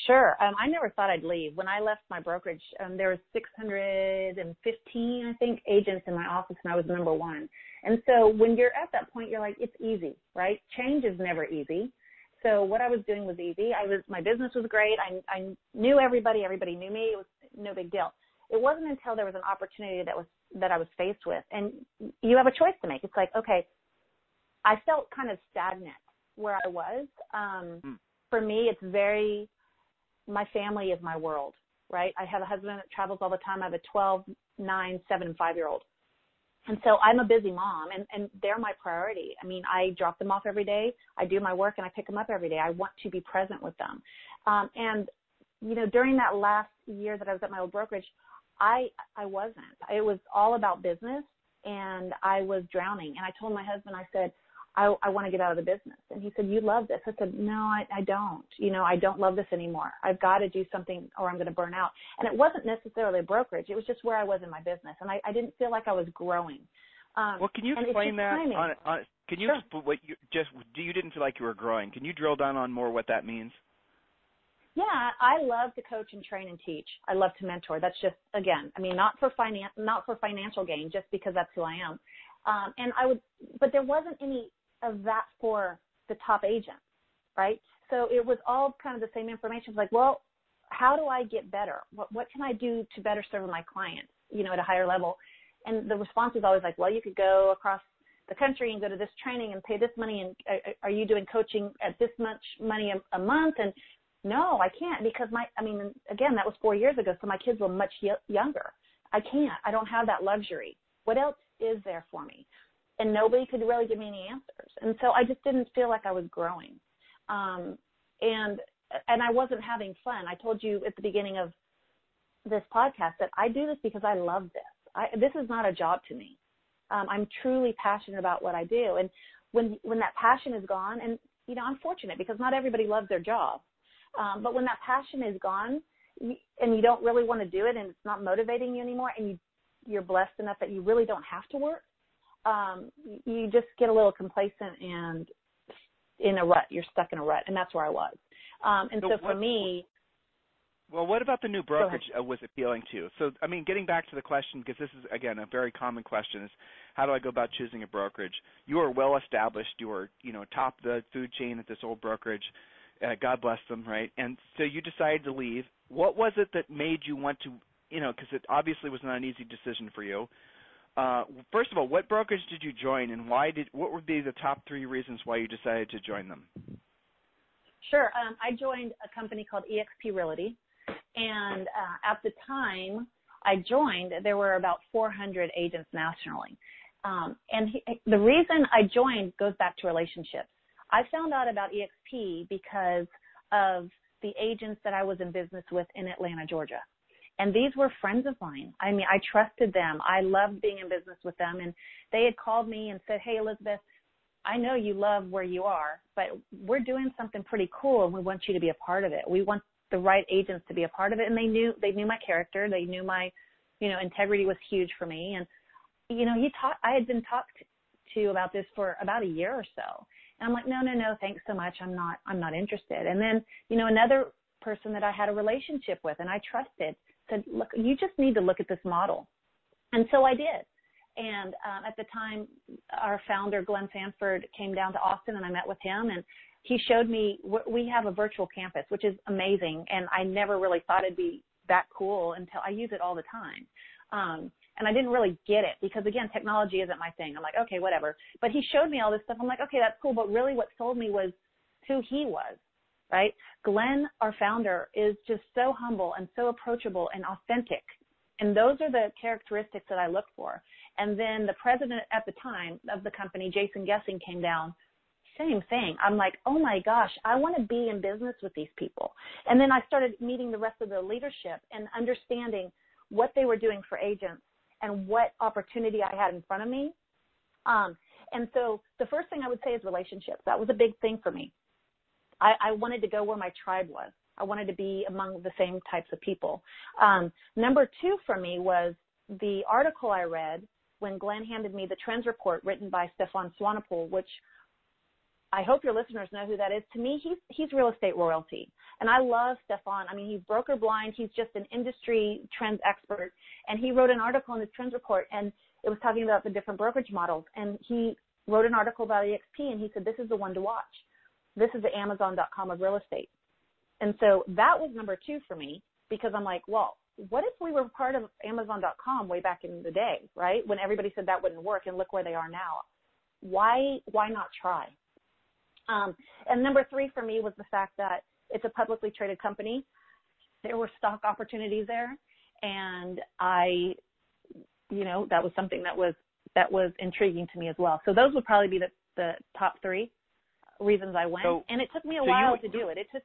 Sure. Um, I never thought I'd leave. When I left my brokerage, um, there was 615, I think, agents in my office, and I was number one. And so when you're at that point, you're like, it's easy, right? Change is never easy. So what I was doing was easy. I was my business was great. I I knew everybody. Everybody knew me. It was no big deal. It wasn't until there was an opportunity that was that I was faced with, and you have a choice to make. It's like, okay, I felt kind of stagnant where I was. Um, mm. For me, it's very my family is my world, right? I have a husband that travels all the time. I have a 12, 9, 7, and 5 year old. And so I'm a busy mom and, and they're my priority. I mean, I drop them off every day. I do my work and I pick them up every day. I want to be present with them. Um, and, you know, during that last year that I was at my old brokerage, I, I wasn't. It was all about business and I was drowning. And I told my husband, I said, I, I want to get out of the business. And he said, you love this. I said, no, I, I don't. You know, I don't love this anymore. I've got to do something or I'm going to burn out. And it wasn't necessarily a brokerage. It was just where I was in my business. And I, I didn't feel like I was growing. Um, well, can you explain that? On, on, can you sure. what you just do? You didn't feel like you were growing. Can you drill down on more what that means? Yeah, I love to coach and train and teach. I love to mentor. That's just again, I mean, not for finan- not for financial gain, just because that's who I am. Um, and I would, but there wasn't any of that for the top agent, right? So it was all kind of the same information. It's like, well, how do I get better? What what can I do to better serve my clients, you know, at a higher level? And the response is always like, well, you could go across the country and go to this training and pay this money. And uh, are you doing coaching at this much money a, a month? And no, I can't because my, I mean, again, that was four years ago. So my kids were much y- younger. I can't. I don't have that luxury. What else is there for me? and nobody could really give me any answers. And so I just didn't feel like I was growing. Um, and and I wasn't having fun. I told you at the beginning of this podcast that I do this because I love this. I, this is not a job to me. Um, I'm truly passionate about what I do, and when when that passion is gone, and you know I'm fortunate because not everybody loves their job, um, but when that passion is gone, and you don't really want to do it, and it's not motivating you anymore, and you you're blessed enough that you really don't have to work, um, you just get a little complacent and in a rut. You're stuck in a rut, and that's where I was. Um, and so, so for what, me, well, what about the new brokerage uh, was appealing to you? So, I mean, getting back to the question, because this is again a very common question: is how do I go about choosing a brokerage? You are well established. You are, you know, top the food chain at this old brokerage. Uh, God bless them, right? And so you decided to leave. What was it that made you want to, you know, because it obviously was not an easy decision for you. Uh, first of all, what brokerage did you join, and why did? What would be the top three reasons why you decided to join them? Sure. Um, I joined a company called EXP Realty, and uh, at the time I joined, there were about 400 agents nationally. Um, and he, the reason I joined goes back to relationships. I found out about EXP because of the agents that I was in business with in Atlanta, Georgia. And these were friends of mine. I mean, I trusted them. I loved being in business with them. And they had called me and said, Hey, Elizabeth, I know you love where you are, but we're doing something pretty cool and we want you to be a part of it. We want the right agents to be a part of it. And they knew, they knew my character. They knew my, you know, integrity was huge for me. And, you know, he taught, I had been talked to about this for about a year or so. And I'm like, no, no, no, thanks so much. I'm not, I'm not interested. And then, you know, another person that I had a relationship with and I trusted said, look, you just need to look at this model. And so I did. And um, at the time, our founder, Glenn Sanford, came down to Austin and I met with him and he showed me we have a virtual campus, which is amazing. And I never really thought it'd be that cool until I use it all the time. Um, and I didn't really get it because again, technology isn't my thing. I'm like, okay, whatever. But he showed me all this stuff. I'm like, okay, that's cool. But really what sold me was who he was right? Glenn, our founder, is just so humble and so approachable and authentic. And those are the characteristics that I look for. And then the president at the time of the company, Jason Gesing, came down. Same thing. I'm like, oh my gosh, I want to be in business with these people. And then I started meeting the rest of the leadership and understanding what they were doing for agents and what opportunity I had in front of me. Um, and so the first thing I would say is relationships. That was a big thing for me. I, I wanted to go where my tribe was. I wanted to be among the same types of people. Um, number two for me was the article I read when Glenn handed me the trends report written by Stefan Swanepoel, which I hope your listeners know who that is. To me, he's he's real estate royalty, and I love Stefan. I mean, he's broker blind. He's just an industry trends expert, and he wrote an article in the trends report, and it was talking about the different brokerage models. And he wrote an article about EXP, and he said this is the one to watch this is the Amazon.com of real estate. And so that was number two for me because I'm like, well, what if we were part of Amazon.com way back in the day, right? When everybody said that wouldn't work, and look where they are now. Why why not try? Um, and number three for me was the fact that it's a publicly traded company. There were stock opportunities there, and I, you know, that was something that was that was intriguing to me as well. So those would probably be the the top three reasons I went. So, and it took me a so while you, to do it. It took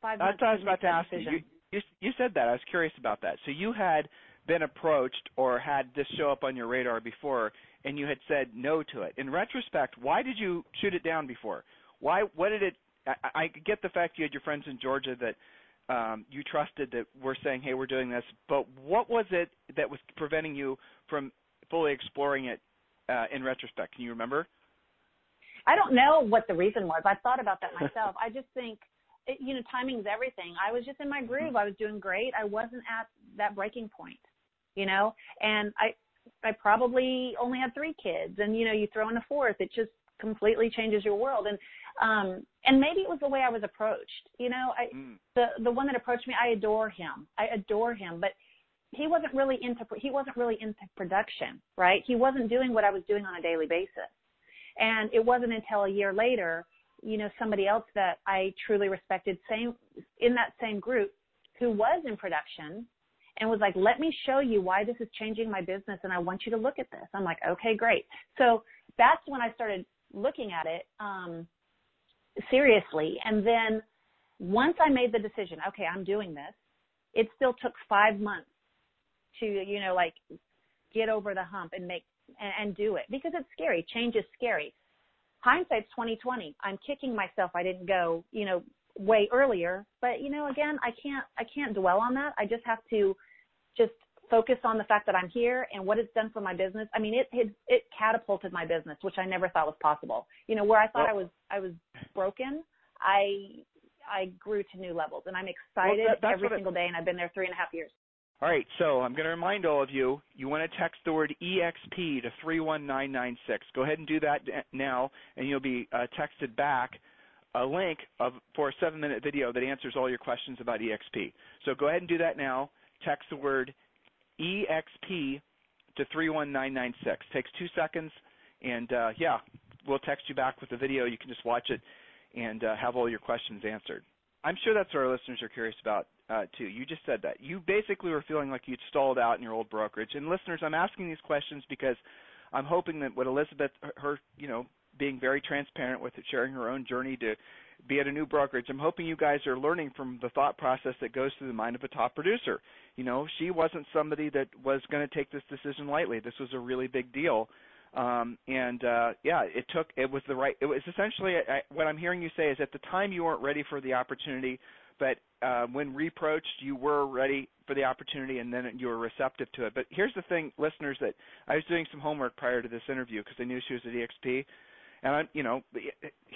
five That's months. what I was about make to ask you. You you said that. I was curious about that. So you had been approached or had this show up on your radar before, and you had said no to it. In retrospect, why did you shoot it down before? Why? What did it? I, I get the fact you had your friends in Georgia that um, you trusted that were saying, "Hey, we're doing this," but what was it that was preventing you from fully exploring it uh, in retrospect? Can you remember? I don't know what the reason was. I thought about that myself. I just think, it, you know, timing's everything. I was just in my groove. I was doing great. I wasn't at that breaking point, you know, and I, I probably only had three kids, and you know, you throw in a fourth, it just completely changes your world. And um, and maybe it was the way I was approached. You know, I Mm. the the one that approached me, I adore him. I adore him, but he wasn't really into he wasn't really into production, right? He wasn't doing what I was doing on a daily basis. And it wasn't until a year later, you know, somebody else that I truly respected, same in that same group, who was in production, and was like, "Let me show you why this is changing my business, and I want you to look at this." I'm like, "Okay, great." So that's when I started looking at it um, seriously, and then once I made the decision, okay, I'm doing this. It still took five months to, you know, like get over the hump and make and, and do it because it's scary. Change is scary. Hindsight's 2020. I'm kicking myself. I didn't go, you know, way earlier. But you know, again, I can't I can't dwell on that. I just have to just focus on the fact that I'm here and what it's done for my business. I mean, it it, it catapulted my business, which I never thought was possible. You know, where I thought Well- I was I was broken, I I grew to new levels, and I'm excited that- every what it- single day. And I've been there three and a half years. All right, so I'm going to remind all of you, you want to text the word EXP to 31996. Go ahead and do that now, and you'll be uh, texted back a link of for a seven-minute video that answers all your questions about EXP. So go ahead and do that now. Text the word EXP to 31996. Takes two seconds, and uh, yeah, we'll text you back with the video. You can just watch it and uh, have all your questions answered. I'm sure that's what our listeners are curious about uh, too. You just said that. You basically were feeling like you'd stalled out in your old brokerage. And listeners, I'm asking these questions because I'm hoping that what Elizabeth, her, you know, being very transparent with it, sharing her own journey to be at a new brokerage. I'm hoping you guys are learning from the thought process that goes through the mind of a top producer. You know, she wasn't somebody that was going to take this decision lightly. This was a really big deal. Um, and uh, yeah, it took. It was the right. It was essentially I, what I'm hearing you say is at the time you weren't ready for the opportunity, but uh, when reproached, you were ready for the opportunity, and then you were receptive to it. But here's the thing, listeners, that I was doing some homework prior to this interview because I knew she was at EXP, and I'm, you know,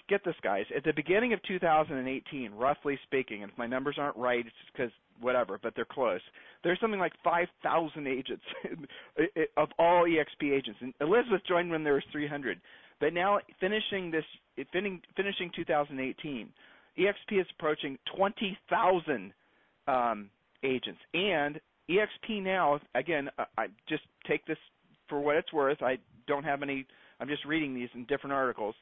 get this, guys. At the beginning of 2018, roughly speaking, and if my numbers aren't right, it's because whatever, but they're close. There's something like 5,000 agents of all EXP agents, and Elizabeth joined when there was 300. But now, finishing this, finishing 2018, EXP is approaching 20,000 um, agents, and EXP now, again, I just take this for what it's worth. I don't have any. I'm just reading these in different articles.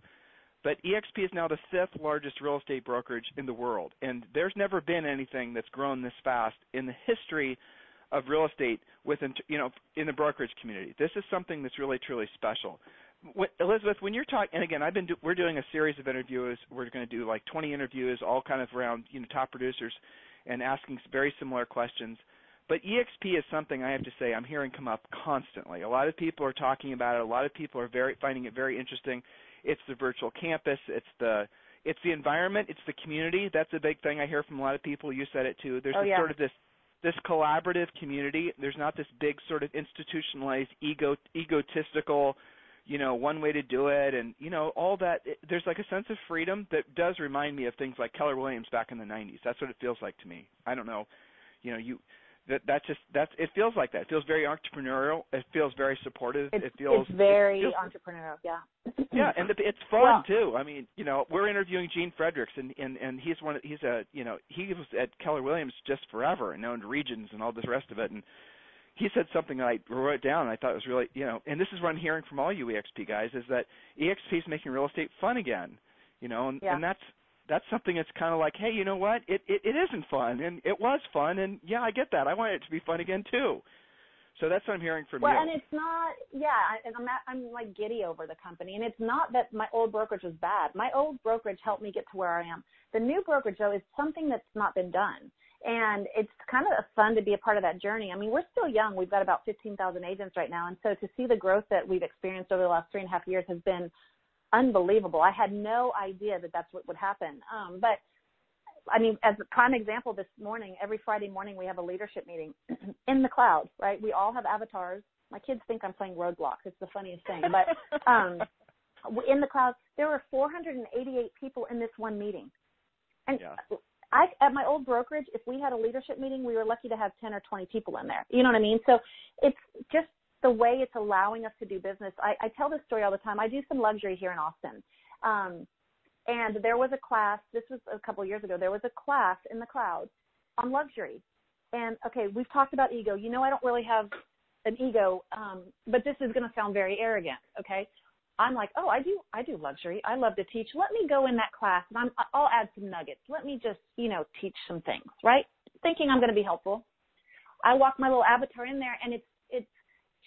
But EXP is now the fifth largest real estate brokerage in the world, and there's never been anything that's grown this fast in the history of real estate within, you know, in the brokerage community. This is something that's really truly special. Elizabeth, when you're talking, and again, I've been do, we're doing a series of interviews. We're going to do like 20 interviews, all kind of around you know top producers, and asking very similar questions. But EXP is something I have to say I'm hearing come up constantly. A lot of people are talking about it. A lot of people are very finding it very interesting. It's the virtual campus. It's the it's the environment. It's the community. That's a big thing I hear from a lot of people. You said it too. There's Oh, this yeah. sort of this this collaborative community. There's not this big sort of institutionalized ego egotistical, you know, one way to do it, and you know all that. It- There's like a sense of freedom that does remind me of things like Keller Williams back in the '90s. That's what it feels like to me. I don't know, you know, you that that's just that's it feels like that. It feels very entrepreneurial. It feels very supportive. It's, it feels it's very it feels, entrepreneurial. Yeah. yeah, and the, it's fun too. I mean, you know, we're interviewing Gene Fredericks, and and and he's one. Of, he's a you know he was at Keller Williams just forever and owned regions and all this rest of it, and he said something that I wrote down and I thought it was really you know, and this is what I'm hearing from all you EXP guys is that EXP is making real estate fun again. You know, and, yeah. and that's that's something that's kind of like, hey, you know what? It, it it isn't fun, and it was fun, and yeah, I get that. I want it to be fun again too. So that's what I'm hearing from well, you. Well, and it's not, yeah, and I'm at, I'm like giddy over the company, and it's not that my old brokerage was bad. My old brokerage helped me get to where I am. The new brokerage though is something that's not been done, and it's kind of fun to be a part of that journey. I mean, we're still young. We've got about 15,000 agents right now, and so to see the growth that we've experienced over the last three and a half years has been unbelievable. I had no idea that that's what would happen. Um, but I mean, as a prime example, this morning, every Friday morning, we have a leadership meeting in the cloud, right? We all have avatars. My kids think I'm playing Roblox. It's the funniest thing. But um, in the cloud, there were 488 people in this one meeting. And yeah. I, at my old brokerage, if we had a leadership meeting, we were lucky to have 10 or 20 people in there. You know what I mean? So it's just the way it's allowing us to do business. I, I tell this story all the time. I do some luxury here in Austin. Um, and there was a class, this was a couple of years ago, there was a class in the cloud on luxury. And okay, we've talked about ego. You know, I don't really have an ego, um, but this is going to sound very arrogant. Okay. I'm like, oh, I do, I do luxury. I love to teach. Let me go in that class and I'm, I'll add some nuggets. Let me just, you know, teach some things, right? Thinking I'm going to be helpful. I walk my little avatar in there and it's, it's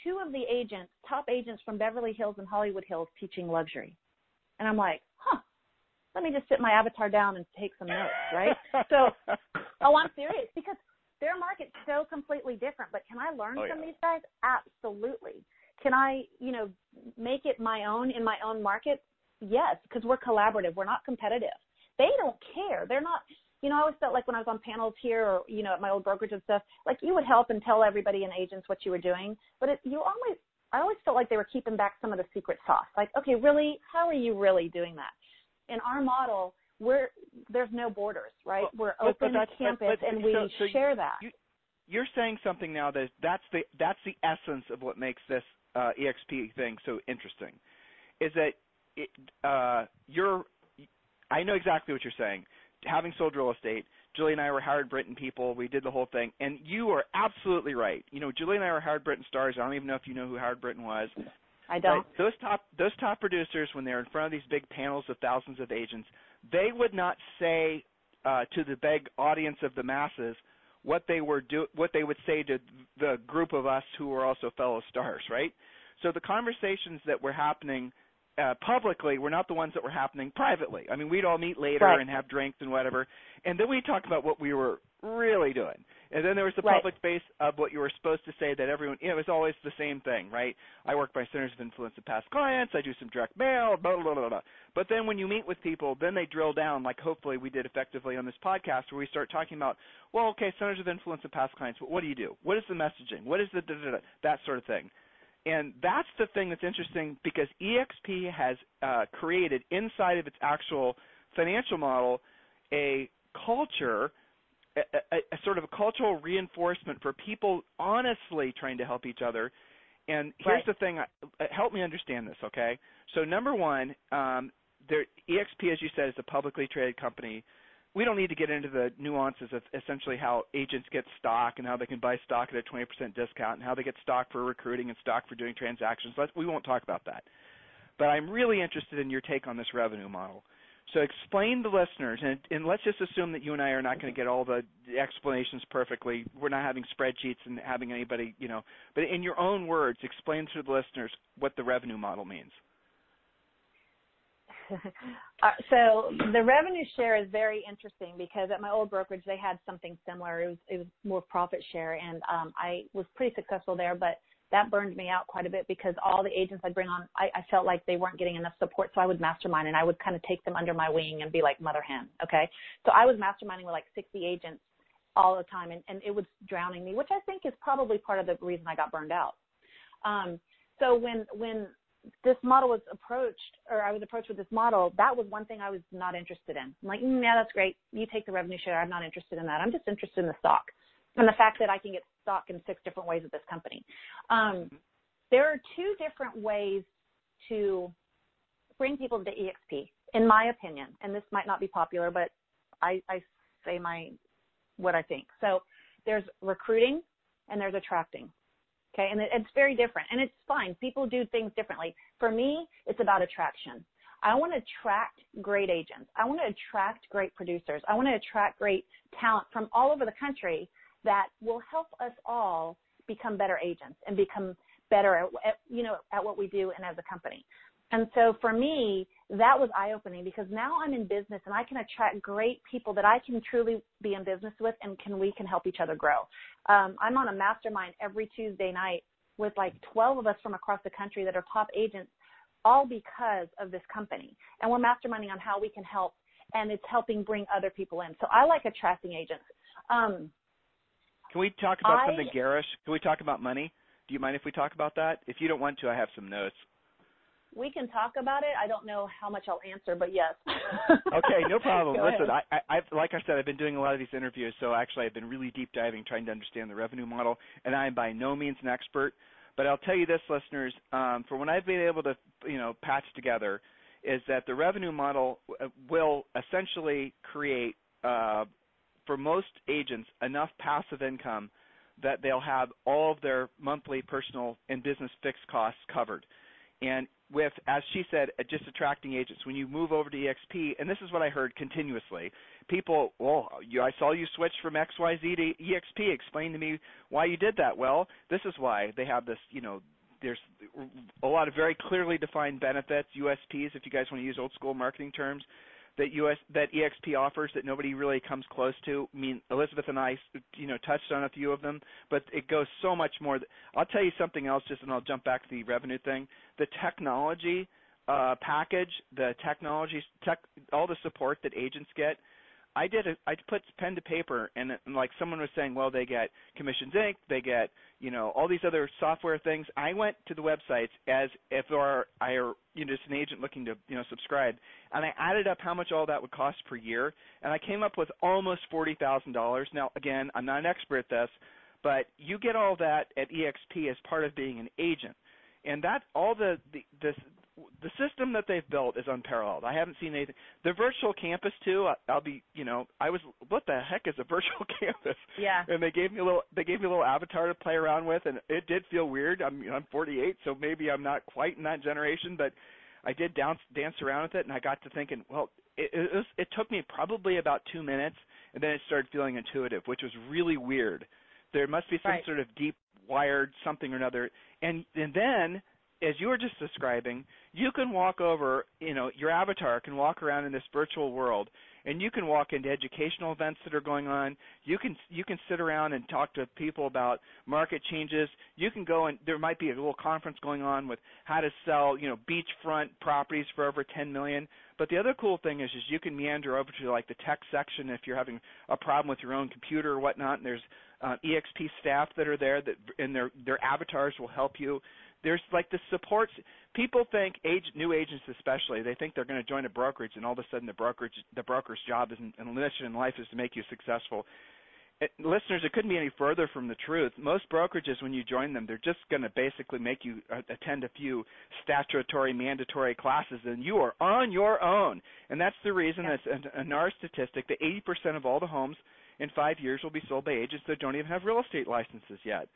two of the agents, top agents from Beverly Hills and Hollywood Hills teaching luxury. And I'm like, huh, let me just sit my avatar down and take some notes, right? so, oh, I'm serious because their market's so completely different. But can I learn oh, from yeah. these guys? Absolutely. Can I, you know, make it my own in my own market? Yes, because we're collaborative. We're not competitive. They don't care. They're not. You know, I always felt like when I was on panels here, or you know, at my old brokerage and stuff, like you would help and tell everybody and agents what you were doing, but it, you always, I always felt like they were keeping back some of the secret sauce. Like, okay, really, how are you really doing that? in our model, we're there's no borders, right? We're But- but open that's- but- campus but- and we so- so share that. you- You're saying something now that that's the that's the essence of what makes this uh, EXP thing so interesting, is that it, uh, you're. I know exactly what you're saying. Having sold real estate, Julie and I were Howard Brinton people. We did the whole thing, and you are absolutely right. You know, Julie and I were Howard Brinton stars. I don't even know if you know who Howard Brinton was. I don't. Right. Those top those top producers, when they're in front of these big panels of thousands of agents, they would not say uh, to the big audience of the masses what they were do what they would say to the group of us who were also fellow stars, right? So the conversations that were happening uh, publicly were not the ones that were happening privately. I mean, we'd all meet later Right. and have drinks and whatever, and then we talked about what we were really doing. And then there was the Right. public face of what you were supposed to say that everyone. It was always the same thing, right? I work by centers of influence of past clients. I do some direct mail, blah blah blah blah. But then when you meet with people, then they drill down, like hopefully we did effectively on this podcast, where we start talking about, well, okay, centers of influence of past clients. But what do you do? What is the messaging? What is the da, da, da, that sort of thing? And that's the thing that's interesting because EXP has uh, created inside of its actual financial model a culture, a, a, a sort of a cultural reinforcement for people honestly trying to help each other. And here's Right. the thing: uh, help me understand this, okay? So number one, um, there, EXP, as you said, is a publicly traded company. We don't need to get into the nuances of essentially how agents get stock and how they can buy stock at a 20% discount and how they get stock for recruiting and stock for doing transactions. We won't talk about that. But I'm really interested in your take on this revenue model. So explain to the listeners, and, and let's just assume that you and I are not going to get all the explanations perfectly. We're not having spreadsheets and having anybody, you know. But in your own words, explain to the listeners what the revenue model means. Uh, so the revenue share is very interesting because at my old brokerage they had something similar. It was it was more profit share, and um, I was pretty successful there, but that burned me out quite a bit because all the agents I'd bring on, I, I felt like they weren't getting enough support. So I would mastermind and I would kind of take them under my wing and be like mother hen. Okay, so I was masterminding with like 60 agents all the time, and, and it was drowning me, which I think is probably part of the reason I got burned out. Um, so when when this model was approached, or I was approached with this model, that was one thing I was not interested in. I'm like, mm, yeah, that's great. You take the revenue share. I'm not interested in that. I'm just interested in the stock and the fact that I can get stock in six different ways at this company. Um, there are two different ways to bring people to EXP, in my opinion, and this might not be popular, but I, I say my what I think. So there's recruiting and there's attracting. Okay, and it, it's very different, and it's fine. People do things differently. For me, it's about attraction. I want to attract great agents. I want to attract great producers. I want to attract great talent from all over the country that will help us all become better agents and become better at, you know at what we do and as a company. And so for me, that was eye opening because now I'm in business and I can attract great people that I can truly be in business with and can we can help each other grow. Um, I'm on a mastermind every Tuesday night with like 12 of us from across the country that are top agents, all because of this company. And we're masterminding on how we can help and it's helping bring other people in. So I like attracting agents. Um, can we talk about I, something garish? Can we talk about money? Do you mind if we talk about that? If you don't want to, I have some notes we can talk about it. I don't know how much I'll answer, but yes. okay, no problem. Listen, ahead. I, I, I've, like I said, I've been doing a lot of these interviews, so actually I've been really deep diving, trying to understand the revenue model, and I am by no means an expert. But I'll tell you this, listeners, um, for when I've been able to, you know, patch together, is that the revenue model uh, will essentially create, uh, for most agents, enough passive income that they'll have all of their monthly personal and business fixed costs covered. And with, as she said, uh, just attracting agents. When you move over to EXP, and this is what I heard continuously, people, well, you, I saw you switch from XYZ to EXP. Explain to me why you did that. Well, this is why they have this, you know, there's a lot of very clearly defined benefits, USPs, if you guys want to use old school marketing terms that US that EXP offers that nobody really comes close to. I mean, Elizabeth and I, you know, touched on a few of them, but it goes so much more. I'll tell you something else, just and I'll jump back to the revenue thing. The technology uh, package, the technology, tech, all the support that agents get I did a, I put pen to paper and, and like someone was saying, well, they get Commissions Inc., they get you know all these other software things. I went to the websites as if are I are you know just an agent looking to you know subscribe, and I added up how much all that would cost per year, and I came up with almost forty thousand dollars. Now again, I'm not an expert at this, but you get all that at EXP as part of being an agent and that all the the the, the system that they've built is unparalleled. I haven't seen anything. The virtual campus too. I'll be, you know, I was, what the heck is a virtual campus? Yeah. And they gave me a little, they gave me a little avatar to play around with, and it did feel weird. I'm, you know, I'm 48, so maybe I'm not quite in that generation, but I did dance dance around with it, and I got to thinking, well, it, it was, it took me probably about two minutes, and then it started feeling intuitive, which was really weird. There must be some right. sort of deep wired something or another, and and then as you were just describing, you can walk over, you know, your avatar can walk around in this virtual world and you can walk into educational events that are going on. You can you can sit around and talk to people about market changes. You can go and there might be a little conference going on with how to sell, you know, beachfront properties for over 10 million. But the other cool thing is, is you can meander over to like the tech section if you're having a problem with your own computer or whatnot. And there's uh, EXP staff that are there that and their their avatars will help you there's like the supports. People think age, new agents especially, they think they're going to join a brokerage, and all of a sudden the brokerage, the broker's job is and mission in life is to make you successful. It, listeners, it couldn't be any further from the truth. Most brokerages, when you join them, they're just going to basically make you uh, attend a few statutory, mandatory classes, and you are on your own. And that's the reason yeah. that's a, a NAR statistic that 80% of all the homes in five years will be sold by agents that don't even have real estate licenses yet.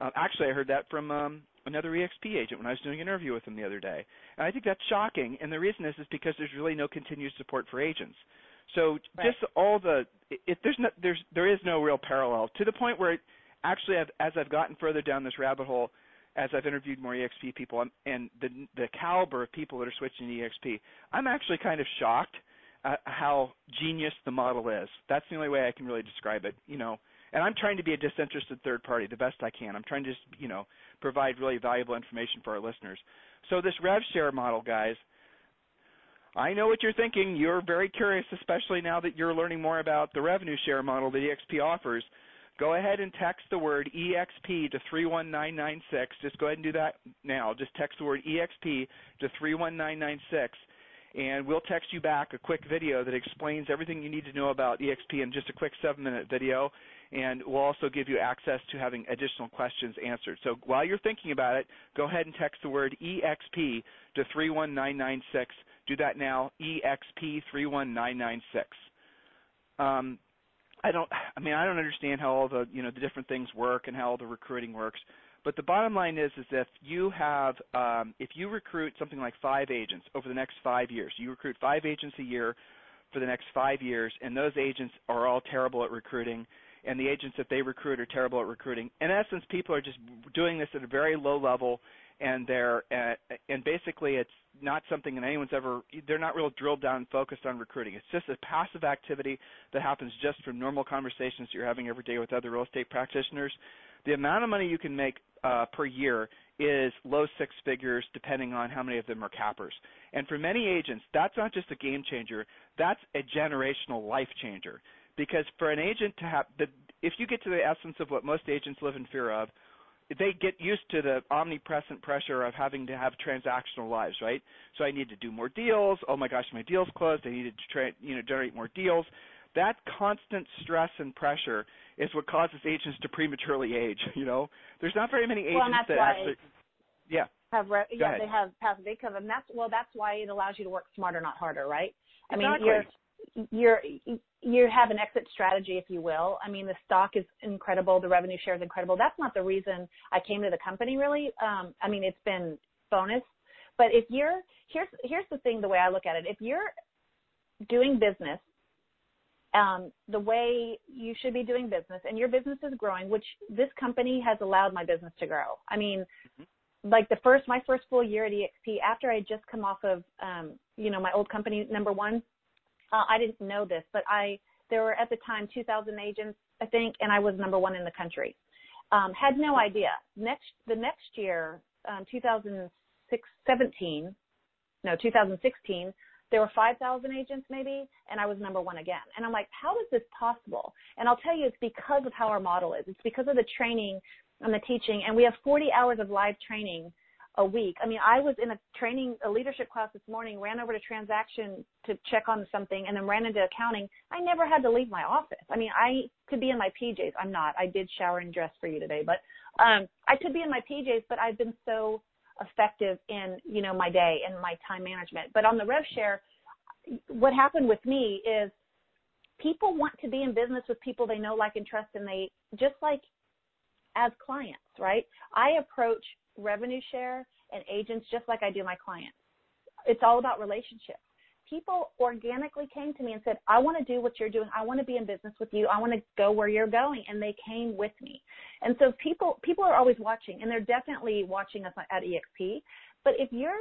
Uh, actually, I heard that from um, another EXP agent when I was doing an interview with him the other day. And I think that's shocking. And the reason is is because there's really no continued support for agents. So right. just all the it, there's no there's there is no real parallel to the point where it, actually I've, as I've gotten further down this rabbit hole, as I've interviewed more EXP people I'm, and the the caliber of people that are switching to EXP, I'm actually kind of shocked at how genius the model is. That's the only way I can really describe it. You know, and I'm trying to be a disinterested third party the best I can. I'm trying to just, you know, provide really valuable information for our listeners. So this rev share model, guys, I know what you're thinking. You're very curious, especially now that you're learning more about the revenue share model that EXP offers. Go ahead and text the word EXP to 31996. Just go ahead and do that now. Just text the word EXP to 31996 and we'll text you back a quick video that explains everything you need to know about EXP in just a quick seven minute video. And we'll also give you access to having additional questions answered. So while you're thinking about it, go ahead and text the word EXP to 31996. Do that now, EXP 31996. Um, I don't. I mean, I don't understand how all the you know the different things work and how all the recruiting works. But the bottom line is, is if you have, um, if you recruit something like five agents over the next five years, you recruit five agents a year for the next five years, and those agents are all terrible at recruiting, and the agents that they recruit are terrible at recruiting. In essence, people are just doing this at a very low level, and they're uh, and basically it's not something that anyone's ever they're not real drilled down and focused on recruiting. It's just a passive activity that happens just from normal conversations you're having every day with other real estate practitioners. The amount of money you can make uh, per year is low six figures, depending on how many of them are cappers. And for many agents, that's not just a game changer; that's a generational life changer. Because for an agent to have, the, if you get to the essence of what most agents live in fear of, they get used to the omnipresent pressure of having to have transactional lives, right? So I need to do more deals. Oh my gosh, my deal's closed. I need to tra- you know generate more deals. That constant stress and pressure is what causes agents to prematurely age. You know, there's not very many agents well, that actually. Yeah. Have re- yeah, they have passive income, and that's well, that's why it allows you to work smarter, not harder, right? I Exactly. mean, you're you're you have an exit strategy, if you will. I mean, the stock is incredible, the revenue share is incredible. That's not the reason I came to the company, really. Um, I mean, it's been bonus, but if you're here's here's the thing, the way I look at it, if you're doing business um, the way you should be doing business and your business is growing, which this company has allowed my business to grow. I mean, like the first, my first full year at EXP, after I had just come off of, um, you know, my old company, number one, uh, I didn't know this, but I, there were at the time 2,000 agents, I think, and I was number one in the country. Um, had no idea. Next, the next year, um, 2017, no, 2016, there were 5,000 agents maybe, and I was number one again. And I'm like, how is this possible? And I'll tell you, it's because of how our model is. It's because of the training and the teaching. And we have 40 hours of live training a week. I mean, I was in a training, a leadership class this morning, ran over to transaction to check on something, and then ran into accounting. I never had to leave my office. I mean, I could be in my PJs. I'm not. I did shower and dress for you today, but um, I could be in my PJs. But I've been so effective in you know my day and my time management. But on the rev share, what happened with me is people want to be in business with people they know, like, and trust, and they just like as clients, right? I approach revenue share and agents just like I do my clients. It's all about relationships. People organically came to me and said, I want to do what you're doing. I want to be in business with you. I want to go where you're going. And they came with me. And so people, people are always watching and they're definitely watching us at EXP. But if you're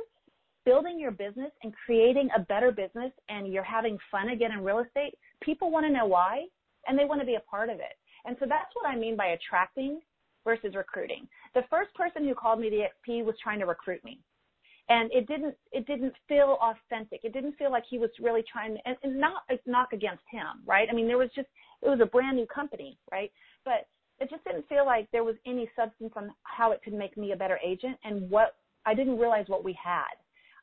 building your business and creating a better business and you're having fun again in real estate, people want to know why and they want to be a part of it. And so that's what I mean by attracting versus recruiting. The first person who called me the XP was trying to recruit me. And it didn't it didn't feel authentic. It didn't feel like he was really trying to, and, and not a knock against him, right? I mean there was just it was a brand new company, right? But it just didn't feel like there was any substance on how it could make me a better agent and what I didn't realize what we had.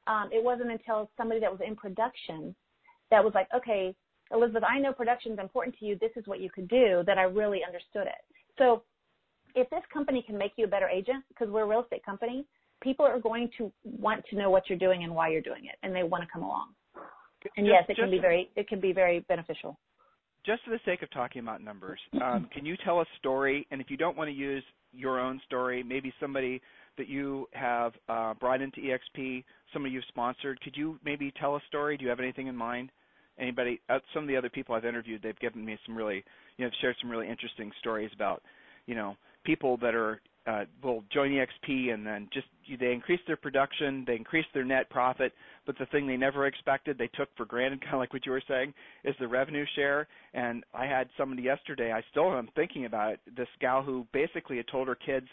Um, it wasn't until somebody that was in production that was like, okay, Elizabeth, I know production is important to you. This is what you could do that I really understood it. So if this company can make you a better agent, because we're a real estate company, people are going to want to know what you're doing and why you're doing it, and they want to come along. And Just- yes, it can be very it can be very beneficial. just for the sake of talking about numbers, um, can you tell a story? And if you don't want to use your own story, maybe somebody that you have uh, brought into EXP, somebody you've sponsored, could you maybe tell a story? Do you have anything in mind? Anybody? Uh, some of the other people I've interviewed, they've given me some really, you know, shared some really interesting stories about, you know, people that are uh, will join EXP and then just they increase their production, they increase their net profit, but the thing they never expected, they took for granted, kind of like what you were saying, is the revenue share. And I had somebody yesterday, I still am thinking about it. This gal who basically had told her kids,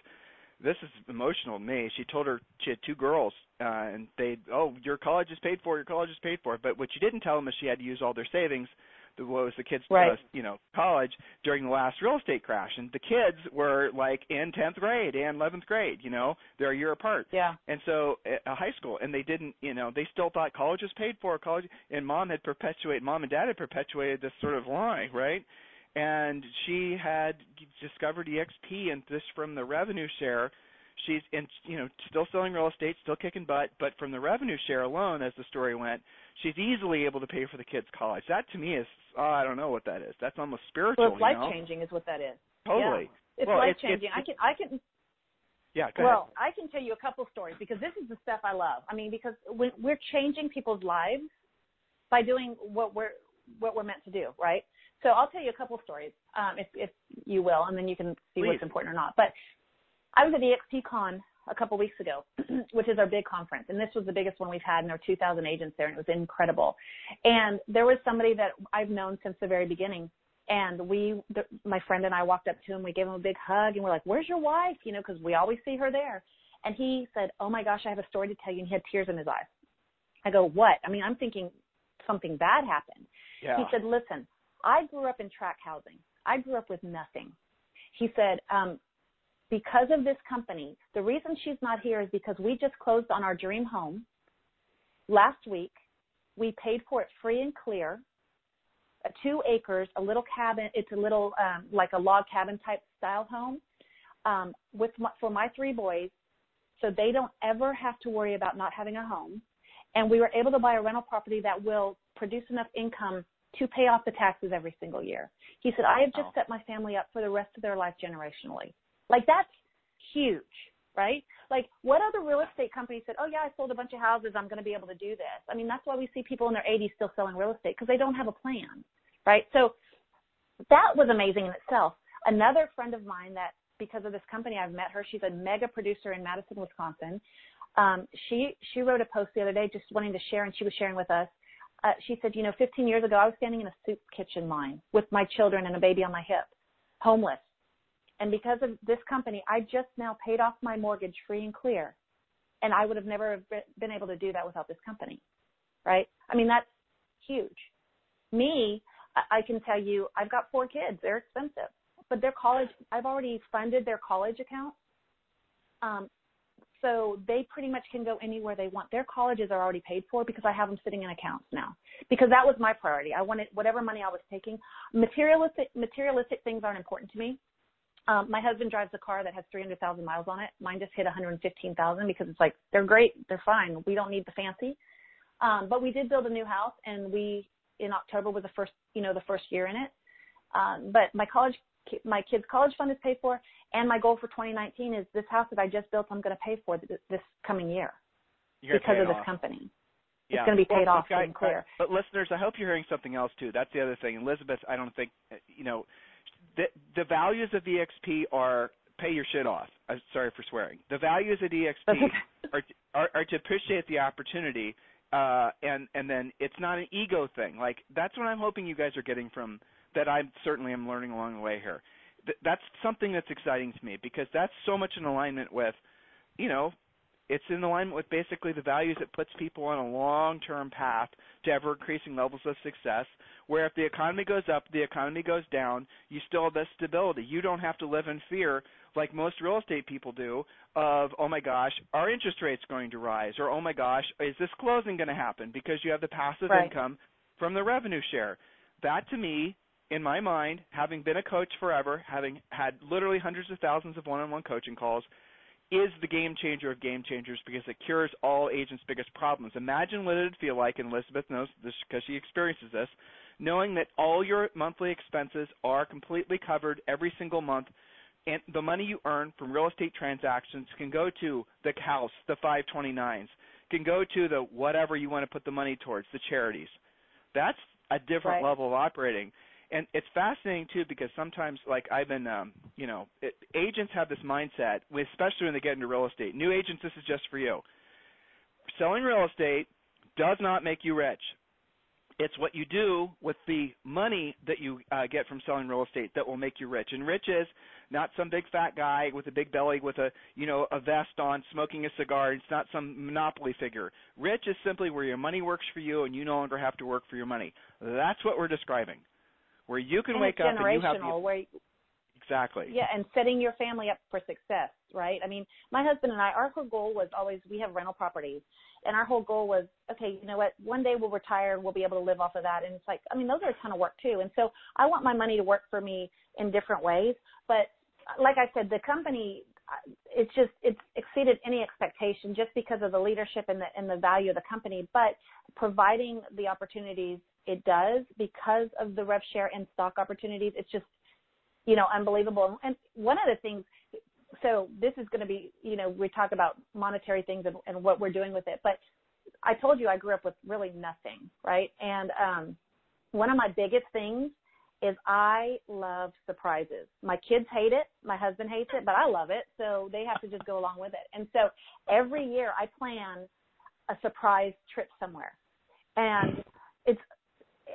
this is emotional to me. She told her she had two girls, uh, and they, oh, your college is paid for, your college is paid for. But what she didn't tell them is she had to use all their savings the what was the kids right. uh, you know college during the last real estate crash. And the kids were like in 10th grade and 11th grade you know they're a year apart. Yeah. And so a high school and they didn't you know they still thought college was paid for. College and mom had perpetuated mom and dad had perpetuated this sort of lie right? And she had discovered EXP and this from the revenue share. She's in you know still selling real estate still kicking butt but from the revenue share alone as the story went she's easily able to pay for the kids college that to me is oh, i don't know what that is that's almost spiritual well it's life you know? changing is what that is totally yeah. it's well, life changing. i can i can yeah go well ahead. i can tell you a couple stories because this is the stuff i love i mean because when we're changing people's lives by doing what we're what we're meant to do right so I'll tell you a couple stories, um, if, if you will, and then you can see Please. what's important or not. But I was at EXPCon a couple weeks ago, which is our big conference, and this was the biggest one we've had, and there were 2,000 agents there, and it was incredible. And there was somebody that I've known since the very beginning, and we, the, my friend and I walked up to him, we gave him a big hug, and we're like, "Where's your wife?" You know, because we always see her there. And he said, "Oh my gosh, I have a story to tell you," and he had tears in his eyes. I go, "What?" I mean, I'm thinking something bad happened. yeah He said, "Listen, I grew up in track housing. I grew up with nothing." He said, um, because of this company, the reason she's not here is because we just closed on our dream home last week. We paid for it free and clear. Uh, two acres, a little cabin. It's a little um, like a log cabin type style home um, with my, for my three boys, so they don't ever have to worry about not having a home. And we were able to buy a rental property that will produce enough income to pay off the taxes every single year. He said, I have just set my family up for the rest of their life generationally. Like that's huge, right? Like what other real estate company said, "Oh yeah, I sold a bunch of houses. I'm going to be able to do this." I mean, that's why we see people in their 80s still selling real estate because they don't have a plan, right? So that was amazing in itself. Another friend of mine that because of this company I've met her. She's a mega producer in Madison, Wisconsin. Um, she she wrote a post the other day just wanting to share, and she was sharing with us. Uh, she said, you know, 15 years ago, I was standing in a soup kitchen line with my children and a baby on my hip, homeless. And because of this company, I just now paid off my mortgage free and clear. And I would have never been able to do that without this company. Right? I mean, that's huge. Me, I can tell you, I've got four kids. They're expensive, but their college, I've already funded their college account. Um, so they pretty much can go anywhere they want. Their colleges are already paid for because I have them sitting in accounts now. Because that was my priority. I wanted whatever money I was taking. Materialistic materialistic things aren't important to me. Um, my husband drives a car that has 300,000 miles on it. Mine just hit 115,000 because it's like they're great, they're fine. We don't need the fancy. Um, but we did build a new house, and we in October was the first, you know, the first year in it. Um, but my college, my kids' college fund is paid for, and my goal for 2019 is this house that I just built. I'm going to pay for this, this coming year because of it this off. company. Yeah. It's going to be paid Well, off and clear. But listeners, I hope you're hearing something else too. That's the other thing. Elizabeth, I don't think you know the the values of EXP are pay your shit off. I'm sorry for swearing. The values at EXP are, are are to appreciate the opportunity uh and and then it's not an ego thing. Like that's what I'm hoping you guys are getting from that I certainly am learning along the way here. Th- that's something that's exciting to me because that's so much in alignment with you know it's in alignment with basically the values that puts people on a long-term path to ever increasing levels of success. Where if the economy goes up, the economy goes down, you still have that stability. You don't have to live in fear like most real estate people do of oh my gosh, our interest rate's going to rise, or oh my gosh, is this closing going to happen? Because you have the passive Right. income from the revenue share. That to me, in my mind, having been a coach forever, having had literally hundreds of thousands of one-on-one coaching calls, is the game changer of game changers because it cures all agents' biggest problems. Imagine what it'd feel like, and Elizabeth knows this because she experiences this, knowing that all your monthly expenses are completely covered every single month, and the money you earn from real estate transactions can go to the house, the 529s, can go to the whatever you want to put the money towards, the charities. That's a different Right. level of operating and it's fascinating too because sometimes like i've been um you know it, agents have this mindset especially when they get into real estate new agents this is just for you selling real estate does not make you rich it's what you do with the money that you uh, get from selling real estate that will make you rich. And rich is not some big fat guy with a big belly with a you know a vest on, smoking a cigar. It's not some monopoly figure. Rich is simply where your money works for you, and you no longer have to work for your money. That's what we're describing. Where you can and wake up and you have the, where exactly yeah, and setting your family up for success, right? I mean, my husband and I, our whole goal was always we have rental properties and our whole goal was, okay, you know what? One day we'll retire and we'll be able to live off of that. And it's like, I mean, those are a ton of work too. And so I want my money to work for me in different ways. But like I said, the company, it's just it's exceeded any expectation just because of the leadership and the and the value of the company. But providing the opportunities it does because of the rev share and stock opportunities, it's just you know unbelievable. And one of the things so this is going to be, you know, we talk about monetary things and, and what we're doing with it. But I told you I grew up with really nothing, right? And um, one of my biggest things is I love surprises. My kids hate it, my husband hates it, but I love it, so they have to just go along with it. And so every year I plan a surprise trip somewhere. And it's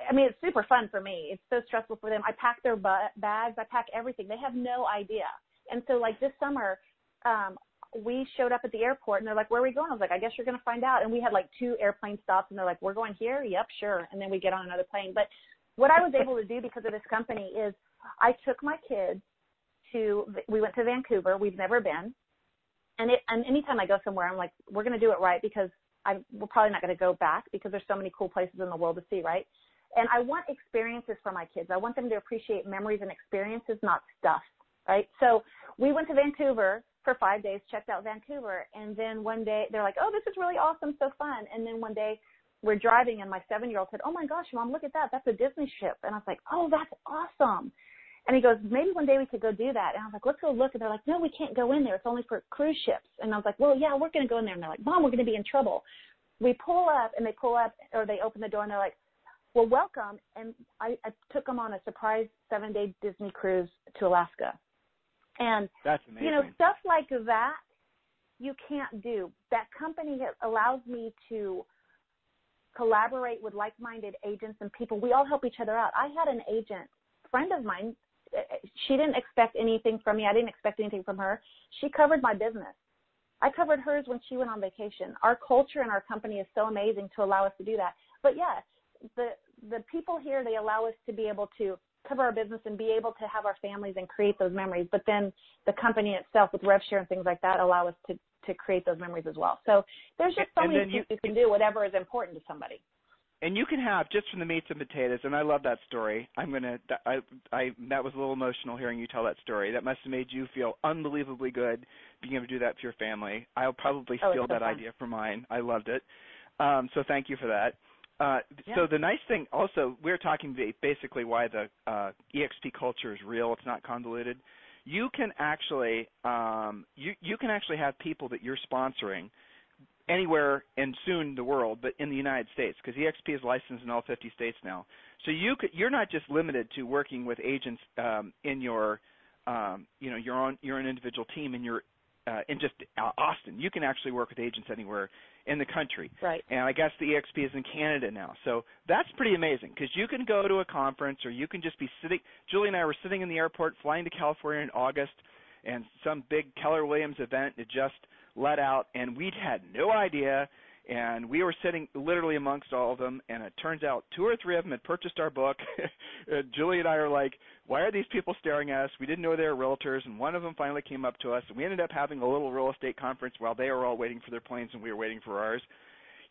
I mean, it's super fun for me. It's so stressful for them. I pack their bags, I pack everything. They have no idea. And so like this summer, um, we showed up at the airport and they're like, where are we going? I was like, I guess you're going to find out. And we had like two airplane stops and they're like, we're going here. Yep, sure. And then we get on another plane. But what I was able to do because of this company is I took my kids to, we went to Vancouver. We've never been. And it, and anytime I go somewhere, I'm like, we're going to do it right because I'm we're probably not going to go back because there's so many cool places in the world to see, right? And I want experiences for my kids. I want them to appreciate memories and experiences, not stuff right? So we went to Vancouver for five days, checked out Vancouver, and then one day they're like, "Oh, this is really awesome, so fun." And then one day we're driving, and my seven-year-old said, "Oh my gosh, mom, look at that! That's a Disney ship." And I was like, "Oh, that's awesome." And he goes, maybe one day we could go do that. And I was like, let's go look. And they're like, no, we can't go in there. It's only for cruise ships. And I was like, well, yeah, we're going to go in there. And they're like, mom, we're going to be in trouble. We pull up and they pull up or they open the door and they're like, well, welcome. And I, I took them on a surprise seven day Disney cruise to Alaska. And That's amazing. you know, stuff like that you can't do. That company allows me to collaborate with like-minded agents and people. We all help each other out. I had an agent, friend of mine, she didn't expect anything from me. I didn't expect anything from her. She covered my business. I covered hers when she went on vacation. Our culture and our company is so amazing to allow us to do that. But yeah, the the people here they allow us to be able to cover our business and be able to have our families and create those memories. But then the company itself with RevShare and things like that allow us to, to create those memories as well. So there's just so many things you, you can do, whatever is important to somebody. And you can have just from the meats and potatoes, and I love that story. I'm gonna, I, I, that was a little emotional hearing you tell that story. That must have made you feel unbelievably good being able to do that for your family. I'll probably oh, steal so that fun. idea for mine. I loved it. Um, so thank you for that. Uh, yeah. So the nice thing, also, we're talking basically why the uh, EXP culture is real. It's not convoluted. You can actually um, you you can actually have people that you're sponsoring anywhere and soon the world, but in the United States, because EXP is licensed in all 50 states now. So you could, you're not just limited to working with agents um, in your um, you know your own your own individual team in your uh, in just uh, Austin. You can actually work with agents anywhere in the country. Right. And I guess the EXP is in Canada now. So that's pretty amazing because you can go to a conference or you can just be sitting. Julie and I were sitting in the airport flying to California in August, and some big Keller Williams event had just let out, and we'd had no idea and we were sitting literally amongst all of them and it turns out two or three of them had purchased our book. Uh, Julie and i are like why are these people staring at us? We didn't know they were realtors. And one of them finally came up to us and we ended up having a little real estate conference while they were all waiting for their planes and we were waiting for ours.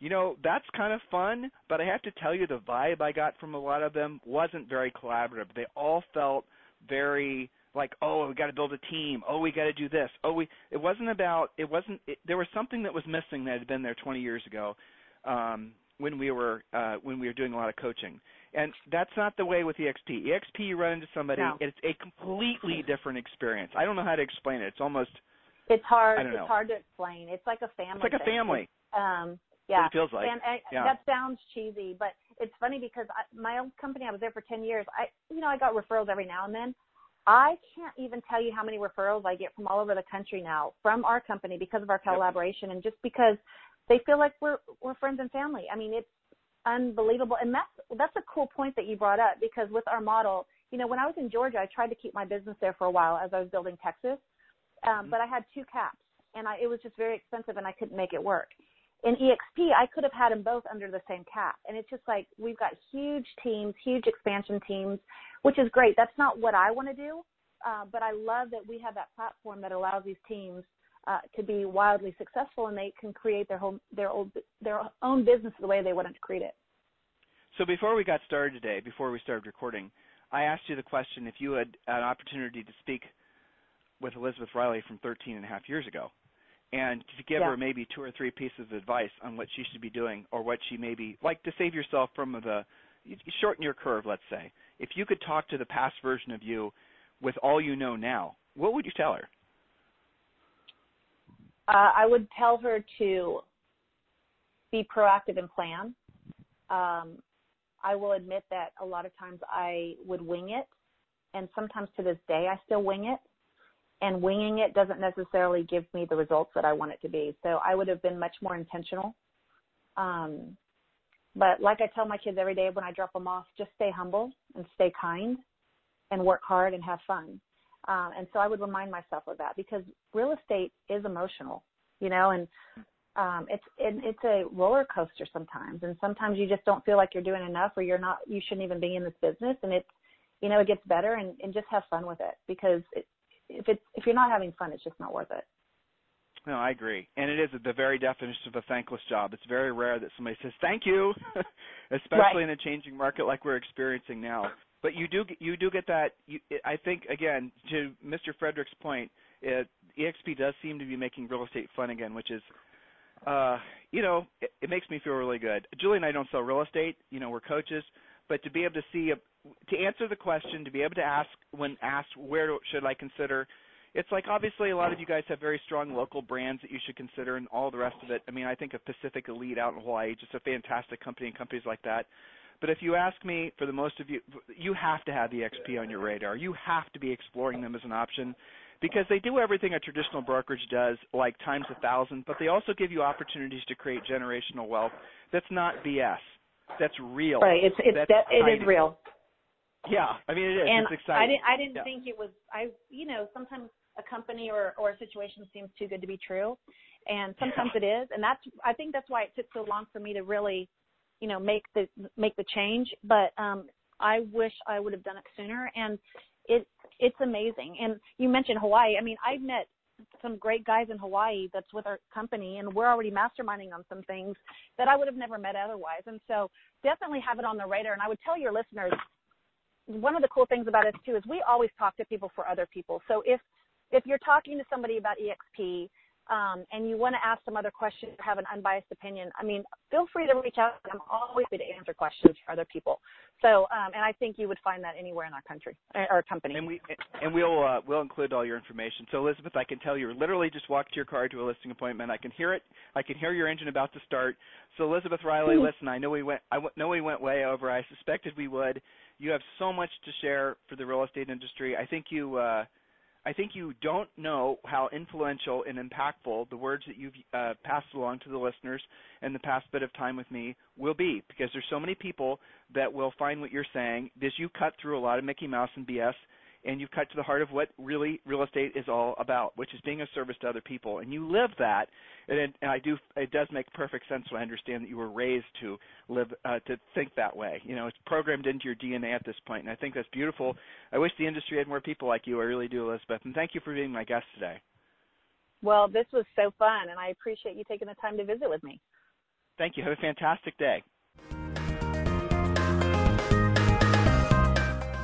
You know that's kind of fun but i have to tell you the vibe i got from a lot of them wasn't very collaborative. They all felt very like oh we got to build a team. Oh we got to do this. Oh we it wasn't about it wasn't it, there was something that was missing that had been there 20 years ago um, when we were uh, when we were doing a lot of coaching. And that's not the way with exp exp you run into somebody no. it's a completely different experience. I don't know how to explain it. It's almost it's hard it's know. hard to explain. It's like a family it's like a thing. family. Um yeah. it feels like. And I, yeah. that sounds cheesy but it's funny because I, my old company i was there for 10 years. I you know i got referrals every now and then I can't even tell you how many referrals I get from all over the country now from our company because of our collaboration and just because they feel like we're we're friends and family. I mean, it's unbelievable. And that's that's a cool point that you brought up because with our model, you know, when I was in Georgia, I tried to keep my business there for a while as I was building Texas, um, mm-hmm. but I had two caps, and I, it was just very expensive, and I couldn't make it work. In EXP, I could have had them both under the same cap, and it's just like we've got huge teams, huge expansion teams, which is great. That's not what I want to do, uh, but I love that we have that platform that allows these teams uh, to be wildly successful, and they can create their home their old their own business the way they want to create it. So before we got started today, before we started recording, I asked you the question if you had an opportunity to speak with Elizabeth Riley from 13 and a half years ago, and to give yeah. her maybe two or three pieces of advice on what she should be doing or what she maybe like to save yourself from the shorten your curve, let's say. If you could talk to the past version of you with all you know now, what would you tell her? Uh, I would tell her to be proactive and plan. Um, I will admit that a lot of times I would wing it, and sometimes to this day I still wing it. And winging it doesn't necessarily give me the results that I want it to be. So I would have been much more intentional. Um, but like I tell my kids every day when I drop them off, just stay humble and stay kind and work hard and have fun. Um, and so I would remind myself of that because real estate is emotional, you know, and um, it's it, it's a roller coaster sometimes, and sometimes you just don't feel like you're doing enough, or you're not, you shouldn't even be in this business, and it's, you know, it gets better, and, and just have fun with it because it, if it's if you're not having fun, it's just not worth it. No, I agree, and it is the very definition of a thankless job. It's very rare that somebody says thank you, especially right. in a changing market like we're experiencing now. But you do you do get that. You, I think again to Mr. Frederick's point, it, EXP does seem to be making real estate fun again, which is uh, you know, it, it makes me feel really good. Julie and I don't sell real estate. You know, we're coaches, but to be able to see, a, to answer the question, to be able to ask when asked where should I consider, it's like obviously a lot of you guys have very strong local brands that you should consider, and all the rest of it. I mean, I think of Pacific Elite out in Hawaii, just a fantastic company and companies like that. But if you ask me, for the most of you, you have to have the XP on your radar. You have to be exploring them as an option because they do everything a traditional brokerage does, like times a thousand, but they also give you opportunities to create generational wealth. That's not BS. That's real. Right. It's it's that, it is real. Yeah, I mean it is. And it's exciting. I didn't I didn't yeah. think it was. I you know sometimes a company or or a situation seems too good to be true, and sometimes yeah. it is, and that's I think that's why it took so long for me to really, you know, make the make the change. But um, I wish I would have done it sooner. And it it's amazing. And you mentioned Hawaii. I mean, I've met some great guys in Hawaii that's with our company and we're already masterminding on some things that I would have never met otherwise. And so definitely have it on the radar. And I would tell your listeners, one of the cool things about us too is we always talk to people for other people. So if if you're talking to somebody about EXP um, and you want to ask some other questions or have an unbiased opinion, I mean, feel free to reach out. I'm always happy to answer questions for other people. So, um, and I think you would find that anywhere in our country or company. And we and we'll uh, we'll include all your information. So, Elizabeth, I can tell you literally just walked to your car to a listing appointment. I can hear it. I can hear your engine about to start. So, Elizabeth Riley, mm-hmm. listen, I know we went I know we went way over. I suspected we would. You have so much to share for the real estate industry. I think you. Uh, I think you don't know how influential and impactful the words that you've uh, passed along to the listeners in the past bit of time with me will be because there's so many people that will find what you're saying. This you cut through a lot of Mickey Mouse and BS and you've cut to the heart of what really real estate is all about, which is being a service to other people. And you live that, and, it, and I do. It does make perfect sense when I understand that you were raised to live uh, to think that way. You know, it's programmed into your DNA at this point, and I think that's beautiful. I wish the industry had more people like you. I really do, Elizabeth. And thank you for being my guest today. Well, this was so fun, and I appreciate you taking the time to visit with me. Thank you. Have a fantastic day.